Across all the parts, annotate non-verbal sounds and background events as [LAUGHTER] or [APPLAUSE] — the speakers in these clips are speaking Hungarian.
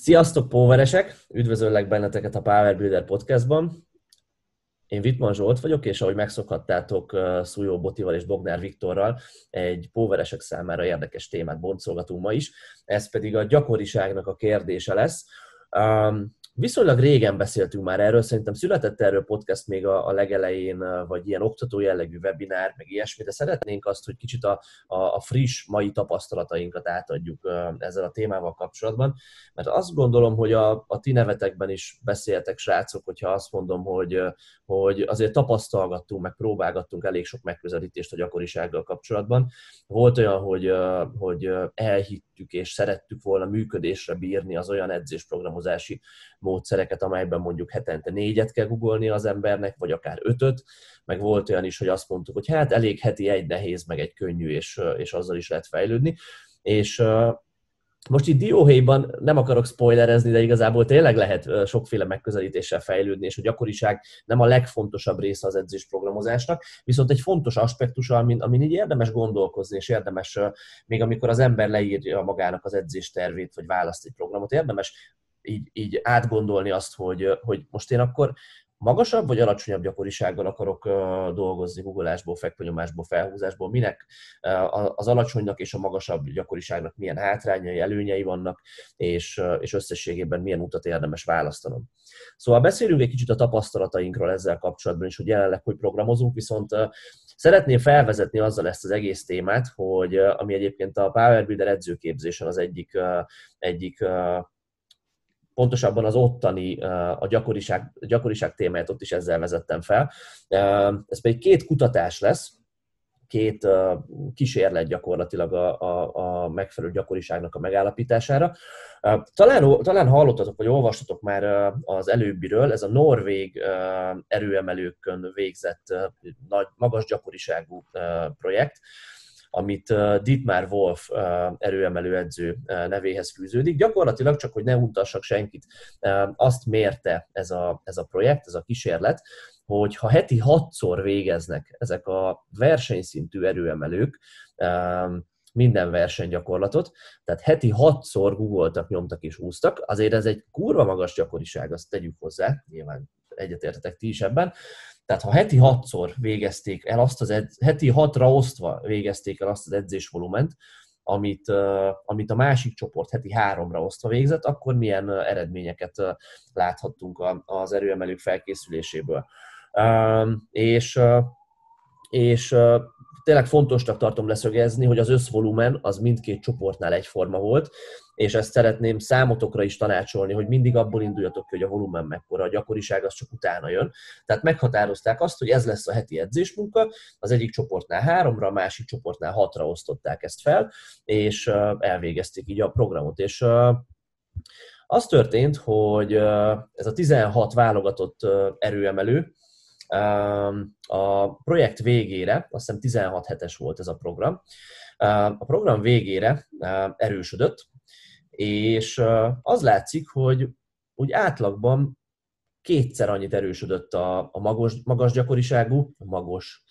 Sziasztok, póveresek! Üdvözöllek benneteket a Power Builder podcastban. Én Vitman Zsolt vagyok, és ahogy megszokhattátok Szújó Botival és Bognár Viktorral, egy póveresek számára érdekes témát boncolgatunk ma is. Ez pedig a gyakoriságnak a kérdése lesz. Viszonylag régen beszéltünk már erről, szerintem született erről podcast még a, a legelején, vagy ilyen oktató jellegű webinár, meg ilyesmi, de szeretnénk azt, hogy kicsit a, a, a friss mai tapasztalatainkat átadjuk ezzel a témával kapcsolatban, mert azt gondolom, hogy a, a ti nevetekben is beszéltek, srácok, hogyha azt mondom, hogy, hogy azért tapasztalgattunk, meg próbálgattunk elég sok megközelítést a gyakorisággal kapcsolatban. Volt olyan, hogy, hogy elhittük és szerettük volna működésre bírni az olyan edzésprogramozási módszereket, amelyben mondjuk hetente négyet kell googolni az embernek, vagy akár ötöt, meg volt olyan is, hogy azt mondtuk, hogy hát elég heti egy nehéz, meg egy könnyű, és, és azzal is lehet fejlődni. És most itt dióhéjban nem akarok spoilerezni, de igazából tényleg lehet sokféle megközelítéssel fejlődni, és a gyakoriság nem a legfontosabb része az edzésprogramozásnak, viszont egy fontos aspektus, amin, amin így érdemes gondolkozni, és érdemes, még amikor az ember leírja magának az edzéstervét, vagy választ egy programot, érdemes így, így átgondolni azt, hogy, hogy most én akkor magasabb vagy alacsonyabb gyakorisággal akarok dolgozni googleásból, fekvőnyomásból, felhúzásból, minek az alacsonynak és a magasabb gyakoriságnak milyen hátrányai, előnyei vannak, és, és összességében milyen utat érdemes választanom. Szóval beszélünk egy kicsit a tapasztalatainkról ezzel kapcsolatban is, hogy jelenleg hogy programozunk, viszont szeretném felvezetni azzal ezt az egész témát, hogy ami egyébként a Power Builder edzőképzésen az egyik, egyik pontosabban az ottani, a gyakoriság, a gyakoriság témáját ott is ezzel vezettem fel. Ez pedig két kutatás lesz, két kísérlet gyakorlatilag a, a, a megfelelő gyakoriságnak a megállapítására. Talán, talán hallottatok, vagy olvastatok már az előbbiről, ez a norvég erőemelőkön végzett nagy, magas gyakoriságú projekt, amit Dietmar Wolf erőemelő edző nevéhez fűződik. Gyakorlatilag csak, hogy ne untassak senkit, azt mérte ez a, ez a projekt, ez a kísérlet, hogy ha heti hatszor végeznek ezek a versenyszintű erőemelők, minden versenygyakorlatot, tehát heti hatszor googoltak, nyomtak és húztak, azért ez egy kurva magas gyakoriság, azt tegyük hozzá, nyilván egyetértetek ti is ebben, tehát ha heti hatszor végezték el azt az edz, heti hatra osztva végezték el azt az edzésvolument, amit, amit a másik csoport heti háromra osztva végzett, akkor milyen eredményeket láthattunk az erőemelők felkészüléséből. És, és tényleg fontosnak tartom leszögezni, hogy az összvolumen az mindkét csoportnál egyforma volt, és ezt szeretném számotokra is tanácsolni, hogy mindig abból induljatok ki, hogy a volumen mekkora, a gyakoriság az csak utána jön. Tehát meghatározták azt, hogy ez lesz a heti edzésmunka, az egyik csoportnál háromra, a másik csoportnál hatra osztották ezt fel, és elvégezték így a programot. És az történt, hogy ez a 16 válogatott erőemelő, a projekt végére, azt hiszem 16 hetes volt ez a program, a program végére erősödött, és az látszik, hogy úgy átlagban kétszer annyit erősödött a, a magas, magas gyakoriságú, magos,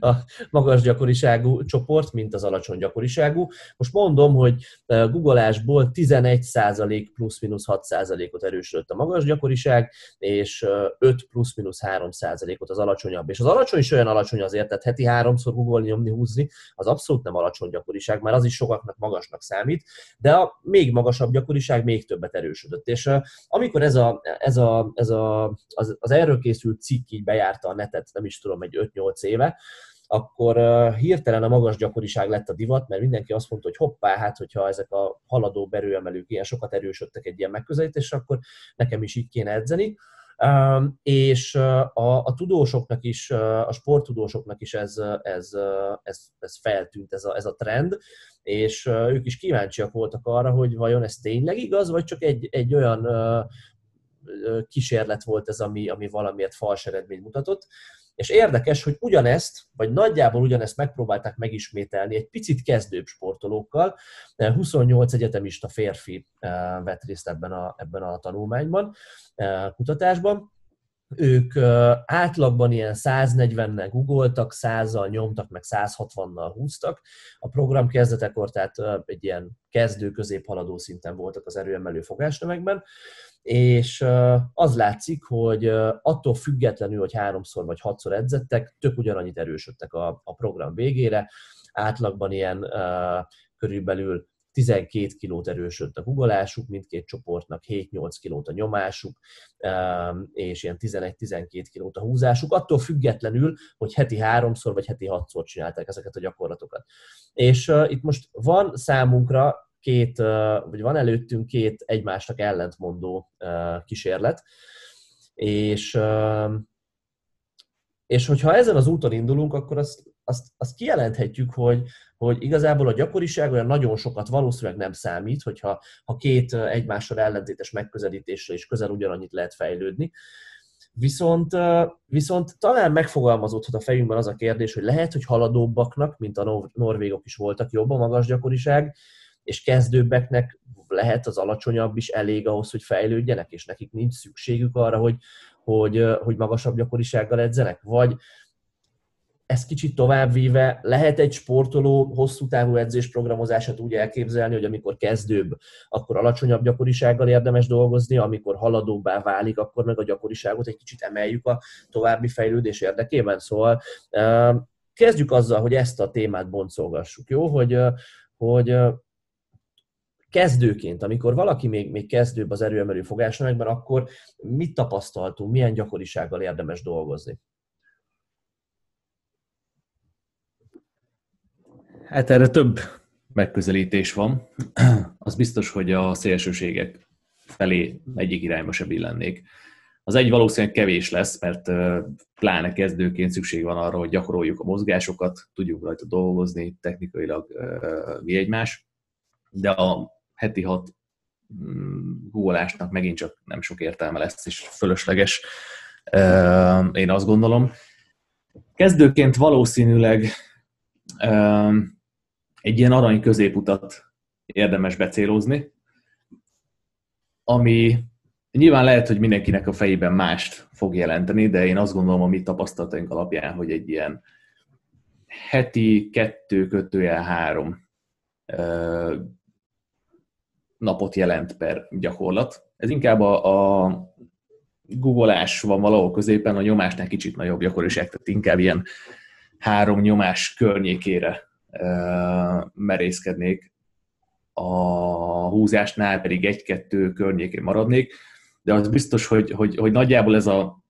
a magas gyakoriságú csoport, mint az alacsony gyakoriságú. Most mondom, hogy googleásból 11% plusz-minusz 6%-ot erősödött a magas gyakoriság, és 5 plusz-minusz 3%-ot az alacsonyabb. És az alacsony is olyan alacsony azért, tehát heti háromszor googolni, nyomni, húzni, az abszolút nem alacsony gyakoriság, mert az is sokaknak magasnak számít, de a még magasabb gyakoriság még többet erősödött. És amikor ez, a, ez, a, ez a, az, az erről készült cikk így bejárta a netet, nem is tudom, egy 5-8 éve, akkor hirtelen a magas gyakoriság lett a divat, mert mindenki azt mondta, hogy hoppá, hát hogyha ezek a haladó berőemelők ilyen sokat erősödtek egy ilyen megközelítésre, akkor nekem is így kéne edzeni. És a, a tudósoknak is, a sporttudósoknak is ez, ez, ez, ez feltűnt, ez a, ez a trend, és ők is kíváncsiak voltak arra, hogy vajon ez tényleg igaz, vagy csak egy, egy olyan kísérlet volt ez, ami, ami valamiért fals eredményt mutatott. És érdekes, hogy ugyanezt, vagy nagyjából ugyanezt megpróbálták megismételni egy picit kezdőbb sportolókkal. 28 egyetemista férfi vett részt ebben a, ebben a tanulmányban, kutatásban, ők átlagban ilyen 140-nel googoltak, 100-al nyomtak, meg 160-nal húztak. A program kezdetekor, tehát egy ilyen kezdő középhaladó szinten voltak az erőemelő fogásnövekben, és az látszik, hogy attól függetlenül, hogy háromszor vagy hatszor edzettek, tök ugyanannyit erősödtek a, a program végére, átlagban ilyen körülbelül 12 kilót erősödött a guggolásuk, mindkét csoportnak 7-8 kilót a nyomásuk, és ilyen 11-12 kilót a húzásuk, attól függetlenül, hogy heti háromszor vagy heti hatszor csinálták ezeket a gyakorlatokat. És itt most van számunkra két, vagy van előttünk két egymásnak ellentmondó kísérlet, és, és hogyha ezen az úton indulunk, akkor azt, azt, azt kijelenthetjük, hogy, hogy igazából a gyakoriság olyan nagyon sokat valószínűleg nem számít, hogyha ha két egymással ellentétes megközelítésre is közel ugyanannyit lehet fejlődni. Viszont, viszont talán megfogalmazódhat a fejünkben az a kérdés, hogy lehet, hogy haladóbbaknak, mint a norvégok is voltak, jobb a magas gyakoriság, és kezdőbbeknek lehet az alacsonyabb is elég ahhoz, hogy fejlődjenek, és nekik nincs szükségük arra, hogy, hogy, hogy magasabb gyakorisággal edzenek, vagy ezt kicsit továbbvíve lehet egy sportoló hosszú távú edzésprogramozását úgy elképzelni, hogy amikor kezdőbb, akkor alacsonyabb gyakorisággal érdemes dolgozni, amikor haladóbbá válik, akkor meg a gyakoriságot egy kicsit emeljük a további fejlődés érdekében. Szóval kezdjük azzal, hogy ezt a témát boncolgassuk, jó? Hogy, hogy kezdőként, amikor valaki még, még kezdőbb az erőemelő fogásnövekben, akkor mit tapasztaltunk, milyen gyakorisággal érdemes dolgozni? Hát erre több megközelítés van. [CLEARS THROAT] Az biztos, hogy a szélsőségek felé egyik irányba se billennék. Az egy valószínűleg kevés lesz, mert pláne kezdőként szükség van arra, hogy gyakoroljuk a mozgásokat, tudjuk rajta dolgozni, technikailag mi egymás, de a heti hat mm, googolásnak megint csak nem sok értelme lesz, és fölösleges, én azt gondolom. Kezdőként valószínűleg egy ilyen arany középutat érdemes becélozni, ami nyilván lehet, hogy mindenkinek a fejében mást fog jelenteni, de én azt gondolom a mi tapasztalataink alapján, hogy egy ilyen heti kettő kötőjel három napot jelent per gyakorlat. Ez inkább a, a googolás van valahol középen, a nyomásnál kicsit nagyobb gyakoriság, tehát inkább ilyen három nyomás környékére uh, merészkednék, a húzásnál pedig egy-kettő környékén maradnék, de az biztos, hogy, hogy, hogy nagyjából ez a,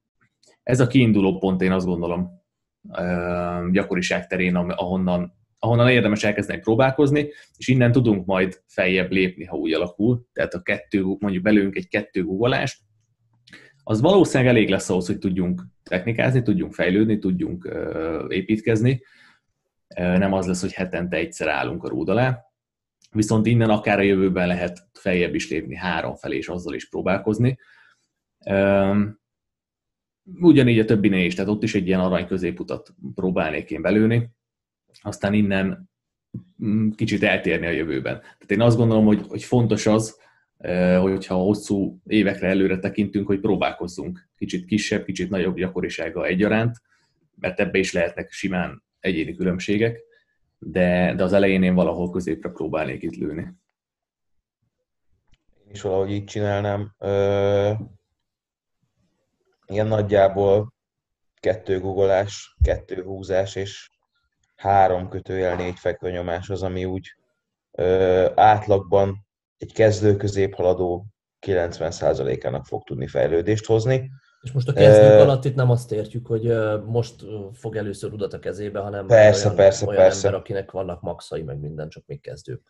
ez a kiinduló pont, én azt gondolom, uh, gyakoriság terén, ahonnan ahonnan érdemes elkezdeni próbálkozni, és innen tudunk majd feljebb lépni, ha úgy alakul. Tehát a kettő, mondjuk belőlünk egy kettő guggolást, az valószínűleg elég lesz ahhoz, hogy tudjunk technikázni, tudjunk fejlődni, tudjunk építkezni. Nem az lesz, hogy hetente egyszer állunk a rúd alá, viszont innen akár a jövőben lehet feljebb is lépni három felé, és azzal is próbálkozni. Ugyanígy a többinél is, tehát ott is egy ilyen arany középutat próbálnék én belőni aztán innen mm, kicsit eltérni a jövőben. Tehát én azt gondolom, hogy, hogy fontos az, hogyha hosszú évekre előre tekintünk, hogy próbálkozzunk kicsit kisebb, kicsit nagyobb gyakorisággal egyaránt, mert ebbe is lehetnek simán egyéni különbségek, de, de az elején én valahol középre próbálnék itt lőni. Én is valahogy így csinálnám. Ö, ilyen nagyjából kettő googolás, kettő húzás, és három kötőjel négy fekvőnyomás az, ami úgy ö, átlagban egy kezdő középhaladó 90%-ának fog tudni fejlődést hozni. És most a kezdők uh, alatt itt nem azt értjük, hogy most fog először udat a kezébe, hanem persze, olyan, persze, olyan persze. ember, akinek vannak maxai, meg minden, csak még kezdő.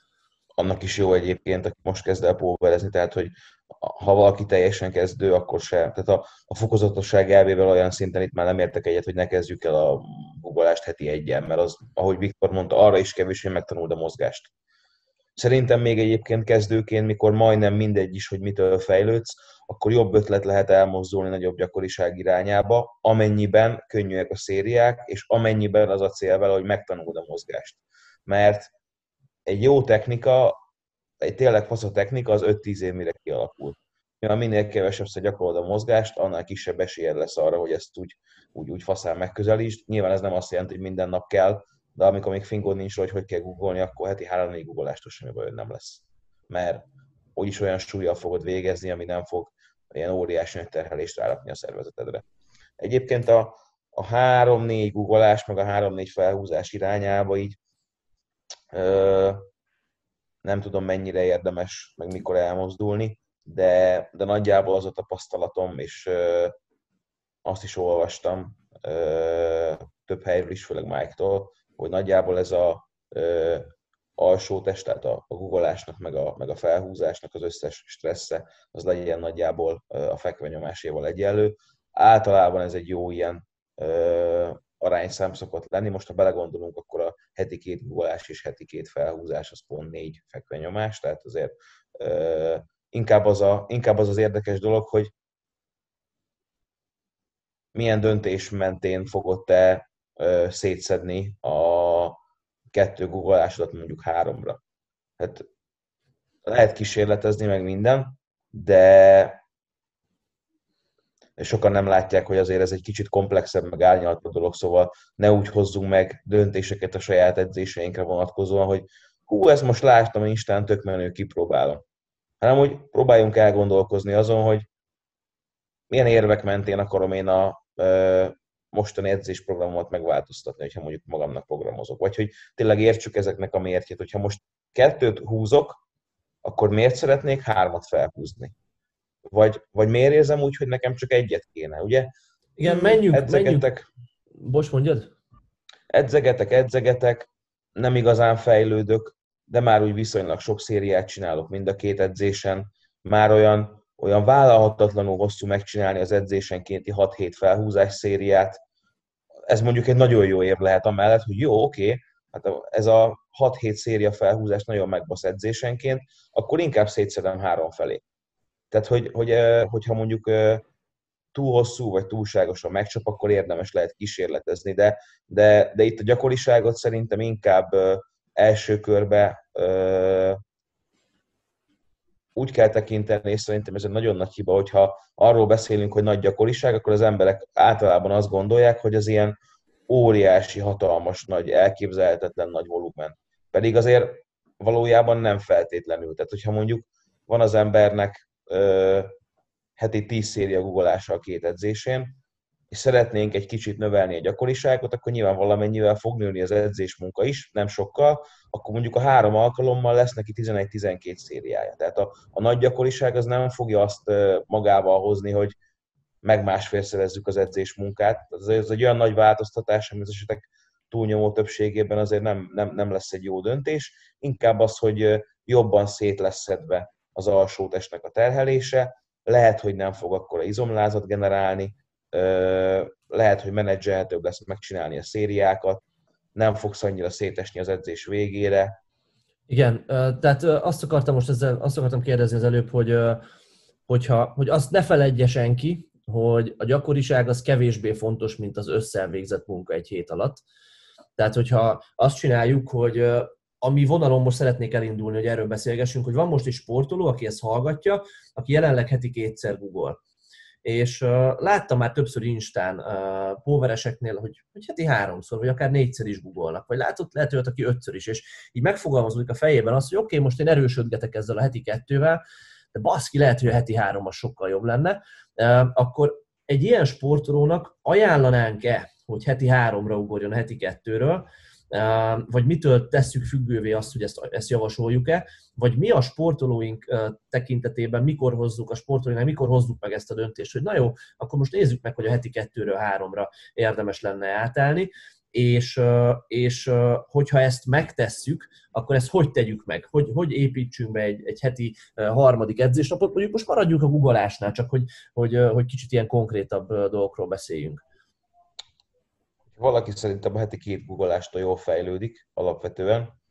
Annak is jó egyébként, aki most kezd el póverezni, tehát hogy ha valaki teljesen kezdő, akkor se. Tehát a, a fokozatosság elvével olyan szinten itt már nem értek egyet, hogy ne kezdjük el a googleást heti egyen, mert az, ahogy Viktor mondta, arra is kevés, hogy megtanuld a mozgást. Szerintem még egyébként kezdőként, mikor majdnem mindegy is, hogy mitől fejlődsz, akkor jobb ötlet lehet elmozdulni nagyobb gyakoriság irányába, amennyiben könnyűek a szériák, és amennyiben az a cél vele, hogy megtanuld a mozgást. Mert egy jó technika egy tényleg fasz a technika, az 5-10 év mire kialakul. mivel minél kevesebb gyakorolod a mozgást, annál kisebb esélyed lesz arra, hogy ezt úgy, úgy, úgy faszán megközelítsd. Nyilván ez nem azt jelenti, hogy minden nap kell, de amikor még fingod nincs, hogy hogy kell googolni, akkor heti 3-4 googolástól semmi baj nem lesz. Mert úgyis olyan súlyjal fogod végezni, ami nem fog ilyen óriási terhelést rárakni a szervezetedre. Egyébként a, a 3-4 googolás, meg a 3-4 felhúzás irányába így nem tudom mennyire érdemes, meg mikor elmozdulni, de, de nagyjából az a tapasztalatom, és azt is olvastam több helyről is, főleg Mike-tól, hogy nagyjából ez a alsó test, tehát a, a googolásnak, meg a, meg a felhúzásnak az összes stressze, az legyen nagyjából a fekvenyomáséval egyenlő. Általában ez egy jó ilyen arányszám szokott lenni. Most, ha belegondolunk, akkor a heti két googolás és heti két felhúzás az pont négy fekvenyomás, tehát azért ö, inkább, az a, inkább az az érdekes dolog, hogy milyen döntés mentén fogod te ö, szétszedni a kettő googolásodat mondjuk háromra. Hát lehet kísérletezni meg minden, de sokan nem látják, hogy azért ez egy kicsit komplexebb, meg árnyaltabb dolog, szóval ne úgy hozzunk meg döntéseket a saját edzéseinkre vonatkozóan, hogy hú, ezt most láttam Instán, tök menő, kipróbálom. Hanem, hogy próbáljunk elgondolkozni azon, hogy milyen érvek mentén akarom én a mostani edzésprogramomat megváltoztatni, hogyha mondjuk magamnak programozok. Vagy hogy tényleg értsük ezeknek a mértjét, hogyha most kettőt húzok, akkor miért szeretnék hármat felhúzni? Vagy, vagy miért érzem úgy, hogy nekem csak egyet kéne, ugye? Igen, menjünk, edzegetek, menjünk. Bocs, mondjad? Edzegetek, edzegetek, nem igazán fejlődök, de már úgy viszonylag sok szériát csinálok mind a két edzésen. Már olyan olyan vállalhatatlanul hosszú megcsinálni az edzésenkénti 6-7 felhúzás szériát. Ez mondjuk egy nagyon jó ér lehet amellett, hogy jó, oké, okay, hát ez a 6-7 széria felhúzás nagyon megbasz edzésenként, akkor inkább szétszedem három felé. Tehát, hogy, hogy, hogyha mondjuk túl hosszú vagy túlságos a megcsap, akkor érdemes lehet kísérletezni, de, de, de itt a gyakoriságot szerintem inkább első körbe úgy kell tekinteni, és szerintem ez egy nagyon nagy hiba, hogyha arról beszélünk, hogy nagy gyakoriság, akkor az emberek általában azt gondolják, hogy az ilyen óriási, hatalmas, nagy, elképzelhetetlen nagy volumen. Pedig azért valójában nem feltétlenül. Tehát, hogyha mondjuk van az embernek heti 10 széria guggolása a két edzésén, és szeretnénk egy kicsit növelni a gyakoriságot, akkor nyilván valamennyivel fog nőni az edzés munka is, nem sokkal, akkor mondjuk a három alkalommal lesz neki 11-12 szériája. Tehát a, a nagy gyakoriság az nem fogja azt magával hozni, hogy meg másfélszerezzük az edzés munkát. Ez, ez egy olyan nagy változtatás, ami az esetek túlnyomó többségében azért nem, nem, nem lesz egy jó döntés. Inkább az, hogy jobban szét lesz szedve az alsó testnek a terhelése, lehet, hogy nem fog akkor a izomlázat generálni, lehet, hogy menedzselhetőbb lesz megcsinálni a szériákat, nem fogsz annyira szétesni az edzés végére. Igen, tehát azt akartam most ezzel, azt akartam kérdezni az előbb, hogy, hogyha, hogy azt ne feledje senki, hogy a gyakoriság az kevésbé fontos, mint az összelvégzett munka egy hét alatt. Tehát, hogyha azt csináljuk, hogy ami vonalon most szeretnék elindulni, hogy erről beszélgessünk, hogy van most egy sportoló, aki ezt hallgatja, aki jelenleg heti kétszer Google. És uh, láttam már többször Instán uh, póvereseknél, hogy, hogy heti háromszor, vagy akár négyszer is googolnak, vagy látott, lehet olyat, aki ötször is, és így megfogalmazódik a fejében az, hogy oké, okay, most én erősödgetek ezzel a heti kettővel, de baszki, lehet, hogy a heti három az sokkal jobb lenne, uh, akkor egy ilyen sportolónak ajánlanánk-e, hogy heti háromra ugorjon a heti kettőről, vagy mitől tesszük függővé azt, hogy ezt, ezt javasoljuk-e, vagy mi a sportolóink tekintetében, mikor hozzuk a sportolóinknak, mikor hozzuk meg ezt a döntést, hogy na jó, akkor most nézzük meg, hogy a heti kettőről háromra érdemes lenne átállni, és, és hogyha ezt megtesszük, akkor ezt hogy tegyük meg? Hogy, hogy építsünk be egy, egy heti harmadik edzésnapot? Mondjuk most maradjunk a googolásnál, csak hogy, hogy, hogy kicsit ilyen konkrétabb dolgokról beszéljünk valaki szerintem a heti két googleástól jól fejlődik alapvetően,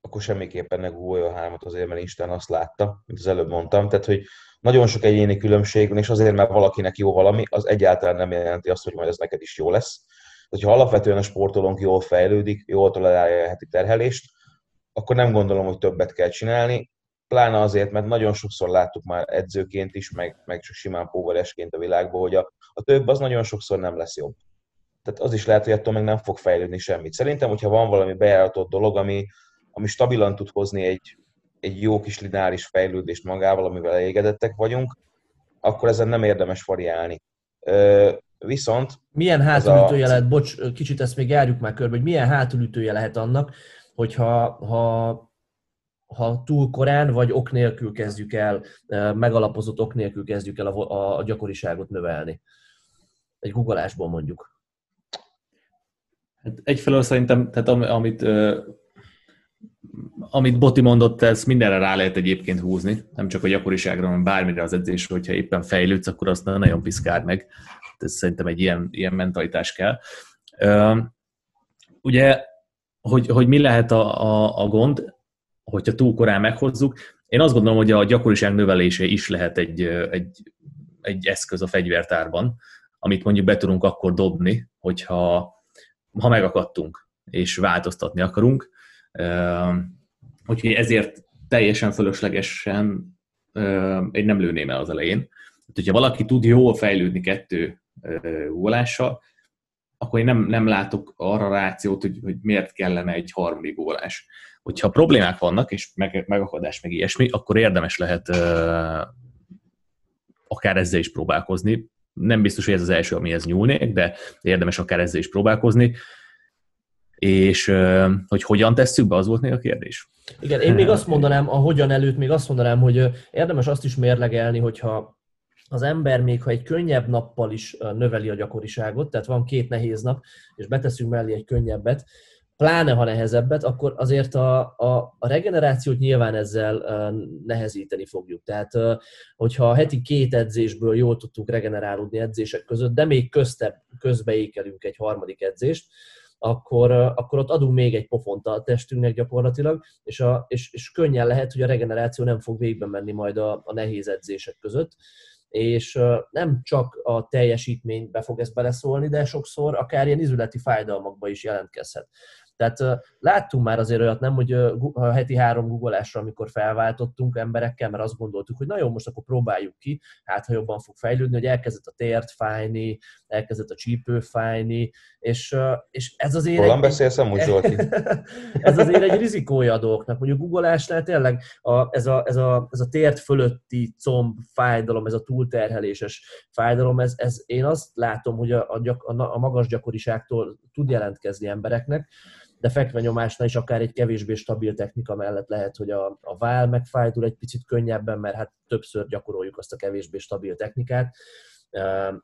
akkor semmiképpen ne googolja a hármat azért, mert Isten azt látta, mint az előbb mondtam. Tehát, hogy nagyon sok egyéni különbség van, és azért, mert valakinek jó valami, az egyáltalán nem jelenti azt, hogy majd ez neked is jó lesz. Tehát, ha alapvetően a sportolónk jól fejlődik, jól tolerálja a heti terhelést, akkor nem gondolom, hogy többet kell csinálni, pláne azért, mert nagyon sokszor láttuk már edzőként is, meg, meg csak simán póveresként a világban, hogy a, a több az nagyon sokszor nem lesz jobb. Tehát az is lehet, hogy attól meg nem fog fejlődni semmit. Szerintem, hogyha van valami bejáratott dolog, ami, ami stabilan tud hozni egy, egy jó kis lineáris fejlődést magával, amivel elégedettek vagyunk, akkor ezen nem érdemes variálni. Viszont... Milyen hátulütője a... lehet, bocs, kicsit ezt még járjuk már körbe, hogy milyen hátulütője lehet annak, hogyha ha, ha túl korán vagy ok nélkül kezdjük el, megalapozott ok nélkül kezdjük el a, a, a gyakoriságot növelni. Egy googleásból mondjuk. Hát egyfelől szerintem, tehát amit amit Boti mondott, ez mindenre rá lehet egyébként húzni, nem csak a gyakoriságra, hanem bármire az edzés, hogyha éppen fejlődsz, akkor azt nagyon piszkáld meg. Ez szerintem egy ilyen, ilyen mentalitás kell. Ugye, hogy, hogy mi lehet a, a, a gond, hogyha túl korán meghozzuk, én azt gondolom, hogy a gyakoriság növelése is lehet egy, egy, egy eszköz a fegyvertárban, amit mondjuk be tudunk akkor dobni, hogyha ha megakadtunk és változtatni akarunk. Úgyhogy ezért teljesen fölöslegesen én nem lőném el az elején. Tehát, hogyha valaki tud jól fejlődni kettő gólással, akkor én nem, nem látok arra rációt, hogy, hogy miért kellene egy harmadik gólás. Hogyha problémák vannak, és meg, megakadás, meg ilyesmi, akkor érdemes lehet uh, akár ezzel is próbálkozni. Nem biztos, hogy ez az első, amihez nyúlnék, de érdemes akár ezzel is próbálkozni és hogy hogyan tesszük be, az volt még a kérdés. Igen, én még azt mondanám, a hogyan előtt még azt mondanám, hogy érdemes azt is mérlegelni, hogyha az ember még ha egy könnyebb nappal is növeli a gyakoriságot, tehát van két nehéz nap, és beteszünk mellé egy könnyebbet, pláne ha nehezebbet, akkor azért a, a, a regenerációt nyilván ezzel nehezíteni fogjuk. Tehát, hogyha heti két edzésből jól tudtunk regenerálódni edzések között, de még közte, közbeékelünk egy harmadik edzést, akkor, akkor ott adunk még egy pofont a testünknek gyakorlatilag, és, a, és, és könnyen lehet, hogy a regeneráció nem fog végbe menni majd a, a nehéz edzések között, és nem csak a teljesítménybe fog ez beleszólni, de sokszor akár ilyen izületi fájdalmakba is jelentkezhet. Tehát láttunk már azért olyat, nem, hogy a heti három googolásra, amikor felváltottunk emberekkel, mert azt gondoltuk, hogy na jó, most akkor próbáljuk ki, hát ha jobban fog fejlődni, hogy elkezdett a tért fájni, elkezdett a csípő fájni, és, és ez azért... Rólam egy... beszélsz amúgy, [LAUGHS] Zsolti? ez azért egy rizikója a dolgoknak. Mondjuk googolásnál tényleg a, ez, a, ez, a, ez a tért fölötti comb fájdalom, ez a túlterheléses fájdalom, ez, ez én azt látom, hogy a, a, a magas gyakoriságtól tud jelentkezni embereknek, de fekvenyomásnál is akár egy kevésbé stabil technika mellett lehet, hogy a, a vál megfájdul egy picit könnyebben, mert hát többször gyakoroljuk azt a kevésbé stabil technikát.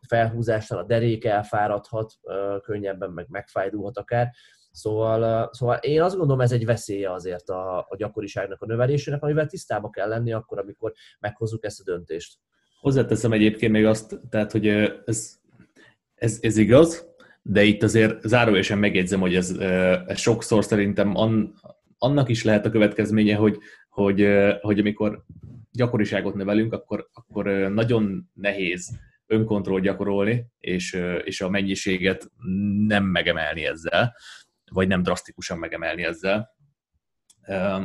Felhúzásnál a derék elfáradhat könnyebben, meg megfájdulhat akár. Szóval, szóval én azt gondolom, ez egy veszélye azért a, a gyakoriságnak a növelésének, amivel tisztába kell lenni akkor, amikor meghozzuk ezt a döntést. Hozzáteszem egyébként még azt, tehát, hogy ez, ez, ez igaz, de itt azért zárójelesen megjegyzem, hogy ez, ez sokszor szerintem annak is lehet a következménye, hogy, hogy, hogy amikor gyakoriságot nevelünk, akkor, akkor nagyon nehéz önkontroll gyakorolni, és, és a mennyiséget nem megemelni ezzel, vagy nem drasztikusan megemelni ezzel.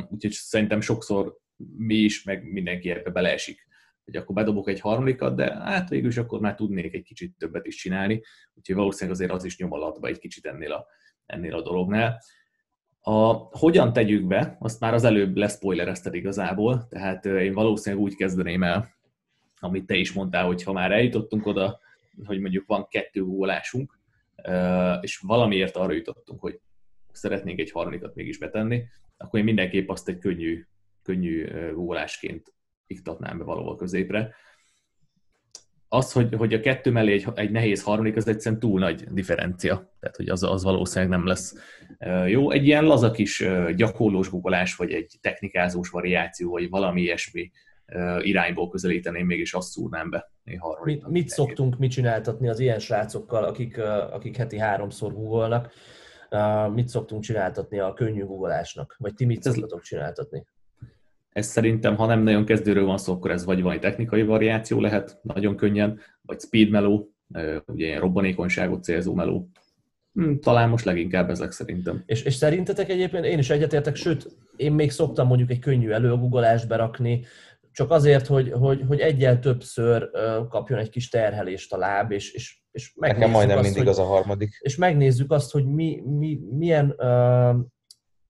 Úgyhogy szerintem sokszor mi is, meg mindenki ebbe beleesik hogy akkor bedobok egy harmadikat, de hát végül is akkor már tudnék egy kicsit többet is csinálni, úgyhogy valószínűleg azért az is nyom alatba egy kicsit ennél a, ennél a dolognál. A, hogyan tegyük be, azt már az előbb leszpoilerezted igazából, tehát én valószínűleg úgy kezdeném el, amit te is mondtál, hogy ha már eljutottunk oda, hogy mondjuk van kettő gólásunk, és valamiért arra jutottunk, hogy szeretnénk egy harmadikat mégis betenni, akkor én mindenképp azt egy könnyű, könnyű gólásként iktatnám be valahol középre. Az, hogy, hogy a kettő mellé egy, egy nehéz harmadik, az egyszerűen túl nagy differencia. Tehát, hogy az, az valószínűleg nem lesz jó. Egy ilyen laza kis gyakorlós googolás, vagy egy technikázós variáció, vagy valami ilyesmi irányból közelíteném, mégis azt szúrnám be. Mit, mit szoktunk mit csináltatni az ilyen srácokkal, akik, akik heti háromszor googolnak? Mit szoktunk csináltatni a könnyű googolásnak? Vagy ti mit szoktatok csináltatni? Ez szerintem, ha nem nagyon kezdőről van szó, akkor ez vagy valami technikai variáció lehet, nagyon könnyen, vagy speed meló, ugye ilyen robbanékonyságot célzó meló. Hmm, talán most leginkább ezek szerintem. És, és szerintetek egyébként én is egyetértek, sőt, én még szoktam mondjuk egy könnyű előgugolást berakni, csak azért, hogy, hogy, hogy egyel többször kapjon egy kis terhelést a láb, és, és, és Nekem majdnem azt, mindig hogy, az a harmadik. És megnézzük azt, hogy mi, mi, milyen uh,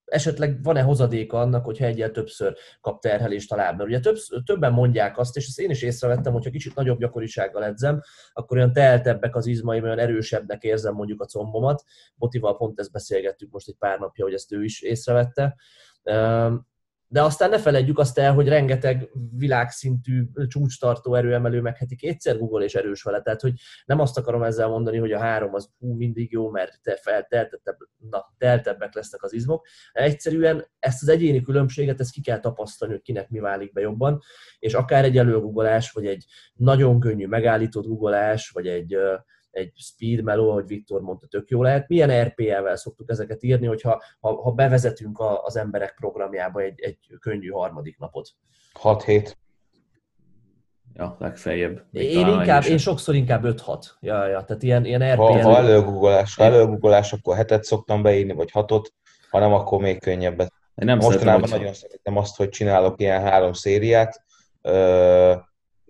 esetleg van-e hozadéka annak, hogyha egyel többször kap terhelést a láb. Mert ugye több, többen mondják azt, és ezt én is észrevettem, hogyha kicsit nagyobb gyakorisággal edzem, akkor olyan teltebbek az izmaim, olyan erősebbnek érzem mondjuk a combomat. Botival pont ezt beszélgettük most egy pár napja, hogy ezt ő is észrevette. De aztán ne felejtjük azt el, hogy rengeteg világszintű csúcstartó erőemelő meg heti kétszer Google és erős vele. Tehát, hogy nem azt akarom ezzel mondani, hogy a három az hú, mindig jó, mert te felteltettebb, na, teltebbek lesznek az izmok. Egyszerűen ezt az egyéni különbséget, ezt ki kell tapasztalni, hogy kinek mi válik be jobban, és akár egy előgugolás, vagy egy nagyon könnyű megállított googolás, vagy egy egy speed meló, ahogy Viktor mondta, tök jó lehet. Milyen RPL-vel szoktuk ezeket írni, hogyha ha, ha bevezetünk a, az emberek programjába egy, egy könnyű harmadik napot? 6 hét. Ja, legfeljebb. Én, inkább, én sokszor inkább 5-6. Ja, ja, tehát ilyen, ilyen RPL... Ha, ha előgugolás, ha előgugolás, akkor hetet szoktam beírni, vagy hatot, ha nem, akkor még könnyebben. Én nem Mostanában szeretem, nagyon szeretem azt, hogy csinálok ilyen három szériát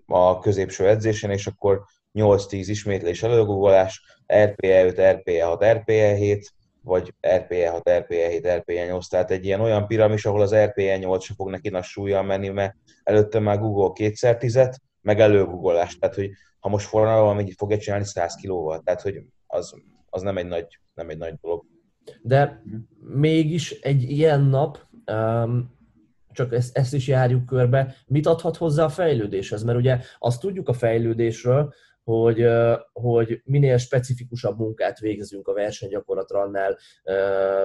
a középső edzésen, és akkor 8-10 ismétlés előgugolás, RPE 5, RPE 6, RPE 7, vagy RPE 6, RPE 7, RPE 8, tehát egy ilyen olyan piramis, ahol az RPE 8 se fog neki nagy súlyjal menni, mert előtte már Google kétszer tizet, meg előgugolás, tehát hogy ha most forralva még fogja csinálni 100 kilóval, tehát hogy az, az nem, egy nagy, nem egy nagy dolog. De mégis egy ilyen nap, um, csak ezt, ezt is járjuk körbe, mit adhat hozzá a fejlődéshez? Mert ugye azt tudjuk a fejlődésről, hogy, hogy minél specifikusabb munkát végzünk a versenygyakorlatra, annál,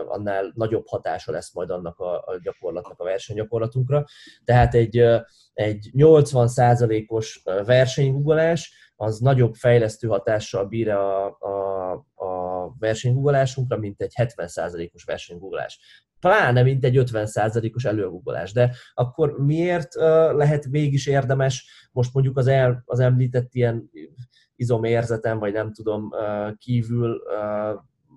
annál nagyobb hatása lesz majd annak a, a gyakorlatnak a versenygyakorlatunkra. Tehát egy, egy 80%-os versenygugolás az nagyobb fejlesztő hatással bír a, a, a versenyguggolásunkra, mint egy 70%-os versenygugolás pláne mint egy 50%-os előgugolás. De akkor miért lehet mégis érdemes most mondjuk az, el, az említett ilyen izomérzetem, vagy nem tudom, kívül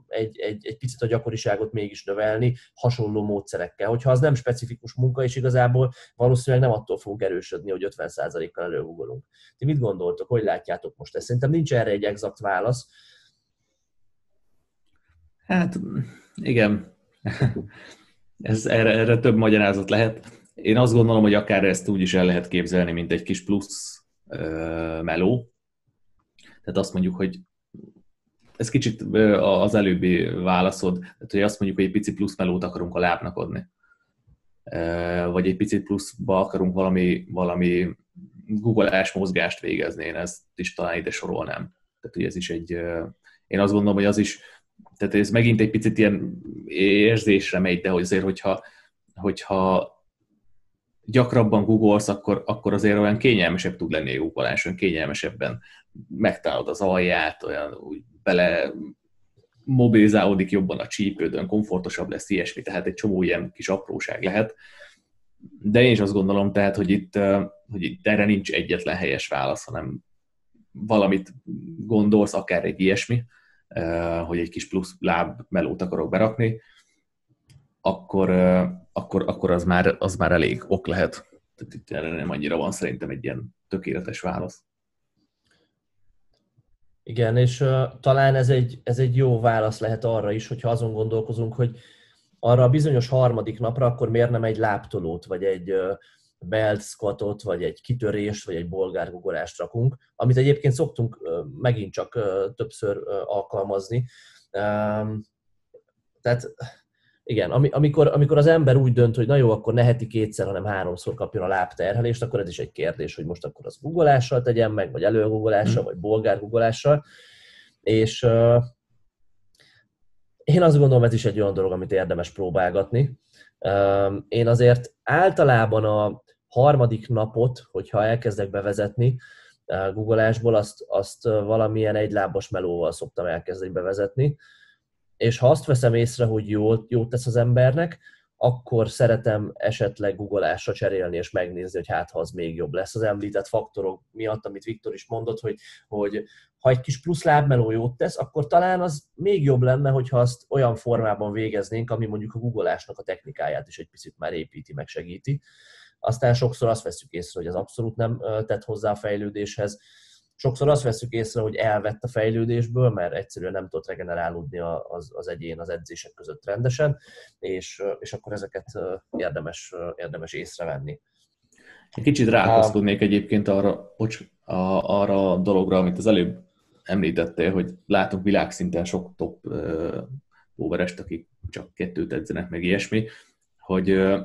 egy, egy, egy picit a gyakoriságot mégis növelni hasonló módszerekkel. Hogyha az nem specifikus munka, és igazából valószínűleg nem attól fogunk erősödni, hogy 50%-kal előgugolunk. Ti mit gondoltok, hogy látjátok most ezt? Szerintem nincs erre egy exakt válasz. Hát igen, [LAUGHS] ez, erre, erre több magyarázat lehet. Én azt gondolom, hogy akár ezt úgy is el lehet képzelni, mint egy kis plusz uh, meló. Tehát azt mondjuk, hogy ez kicsit az előbbi válaszod, tehát hogy azt mondjuk, hogy egy pici plusz melót akarunk a lábnak adni. Vagy egy picit pluszba akarunk valami, valami googleás mozgást végezni, én ezt is talán ide sorolnám. Tehát, hogy ez is egy, én azt gondolom, hogy az is tehát ez megint egy picit ilyen érzésre megy, de hogy azért, hogyha, hogyha gyakrabban googolsz, akkor, akkor azért olyan kényelmesebb tud lenni a googolás, olyan kényelmesebben megtalálod az alját, olyan úgy bele mobilizálódik jobban a csípődön, komfortosabb lesz ilyesmi, tehát egy csomó ilyen kis apróság lehet. De én is azt gondolom, tehát, hogy itt, hogy itt erre nincs egyetlen helyes válasz, hanem valamit gondolsz, akár egy ilyesmi, hogy egy kis plusz láb melót akarok berakni, akkor, akkor, akkor az, már, az már elég ok lehet. Tehát itt nem annyira van szerintem egy ilyen tökéletes válasz. Igen, és uh, talán ez egy, ez egy jó válasz lehet arra is, hogyha azon gondolkozunk, hogy arra a bizonyos harmadik napra akkor miért nem egy láptolót, vagy egy uh, belt squatot, vagy egy kitörést, vagy egy bolgár gugolást rakunk, amit egyébként szoktunk megint csak többször alkalmazni. Tehát igen, amikor, amikor az ember úgy dönt, hogy na jó, akkor ne heti kétszer, hanem háromszor kapjon a lábterhelést, akkor ez is egy kérdés, hogy most akkor az gugolással tegyen meg, vagy előgugolással, mm. vagy bolgár gugolással. És uh, én azt gondolom, ez is egy olyan dolog, amit érdemes próbálgatni. Uh, én azért általában a, harmadik napot, hogyha elkezdek bevezetni eh, googleásból, azt, azt valamilyen egylábas melóval szoktam elkezdeni bevezetni, és ha azt veszem észre, hogy jót, jót tesz az embernek, akkor szeretem esetleg googolásra cserélni és megnézni, hogy hát ha az még jobb lesz. Az említett faktorok miatt, amit Viktor is mondott, hogy, hogy ha egy kis plusz lábmeló jót tesz, akkor talán az még jobb lenne, hogyha azt olyan formában végeznénk, ami mondjuk a googolásnak a technikáját is egy picit már építi, meg segíti. Aztán sokszor azt veszük észre, hogy az abszolút nem tett hozzá a fejlődéshez. Sokszor azt veszük észre, hogy elvett a fejlődésből, mert egyszerűen nem tudott regenerálódni az, az egyén az edzések között rendesen, és, és akkor ezeket érdemes, érdemes észrevenni. Kicsit ráhozkodnék egyébként arra, bocs, a, arra a dologra, amit az előbb említettél, hogy látunk világszinten sok top uh, akik csak kettőt edzenek, meg ilyesmi, hogy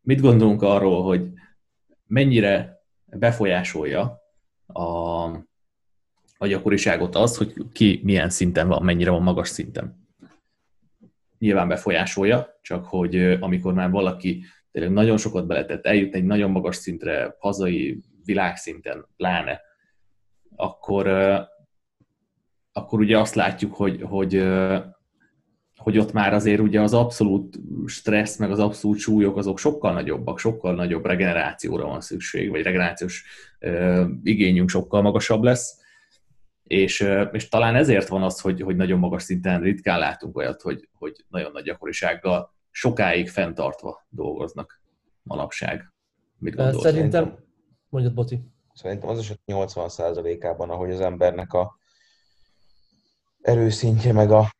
mit gondolunk arról, hogy mennyire befolyásolja a, a gyakoriságot az, hogy ki milyen szinten van, mennyire van magas szinten. Nyilván befolyásolja, csak hogy amikor már valaki tényleg nagyon sokat beletett, eljut egy nagyon magas szintre, hazai világszinten, pláne, akkor, akkor ugye azt látjuk, hogy, hogy, hogy ott már azért ugye az abszolút stressz, meg az abszolút súlyok azok sokkal nagyobbak, sokkal nagyobb regenerációra van szükség, vagy regenerációs igényünk sokkal magasabb lesz, és, és talán ezért van az, hogy, hogy nagyon magas szinten ritkán látunk olyat, hogy, hogy nagyon nagy gyakorisággal sokáig fenntartva dolgoznak manapság. Mit gondolsz? Szerintem, mondjad Boti. Szerintem az eset 80%-ában, ahogy az embernek a erőszintje, meg a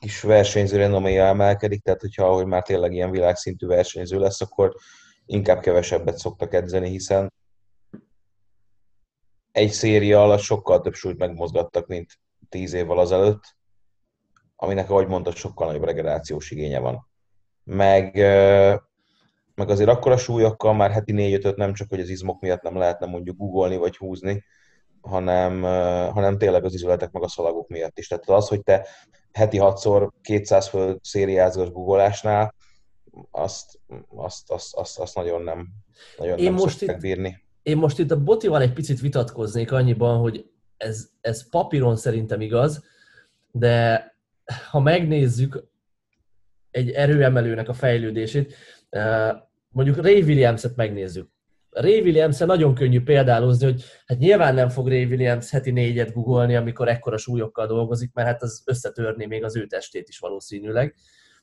kis versenyző renoméja emelkedik, tehát hogyha ahogy már tényleg ilyen világszintű versenyző lesz, akkor inkább kevesebbet szoktak edzeni, hiszen egy széria alatt sokkal több súlyt megmozgattak, mint tíz évvel azelőtt, aminek, ahogy mondtad, sokkal nagyobb regenerációs igénye van. Meg, meg azért akkora súlyokkal már heti négy nem csak, hogy az izmok miatt nem lehetne mondjuk googolni vagy húzni, hanem, hanem tényleg az izületek meg a szalagok miatt is. Tehát az, hogy te heti hatszor 200 föl szériázgas googolásnál, azt, azt, azt, azt, azt nagyon nem, nagyon én nem most itt, bírni. Én most itt a Botival egy picit vitatkoznék annyiban, hogy ez, ez papíron szerintem igaz, de ha megnézzük egy erőemelőnek a fejlődését, mondjuk Ray Williams-et megnézzük. Ray williams nagyon könnyű példálozni, hogy hát nyilván nem fog Ray Williams heti négyet googolni, amikor ekkora súlyokkal dolgozik, mert hát az összetörni még az ő testét is valószínűleg.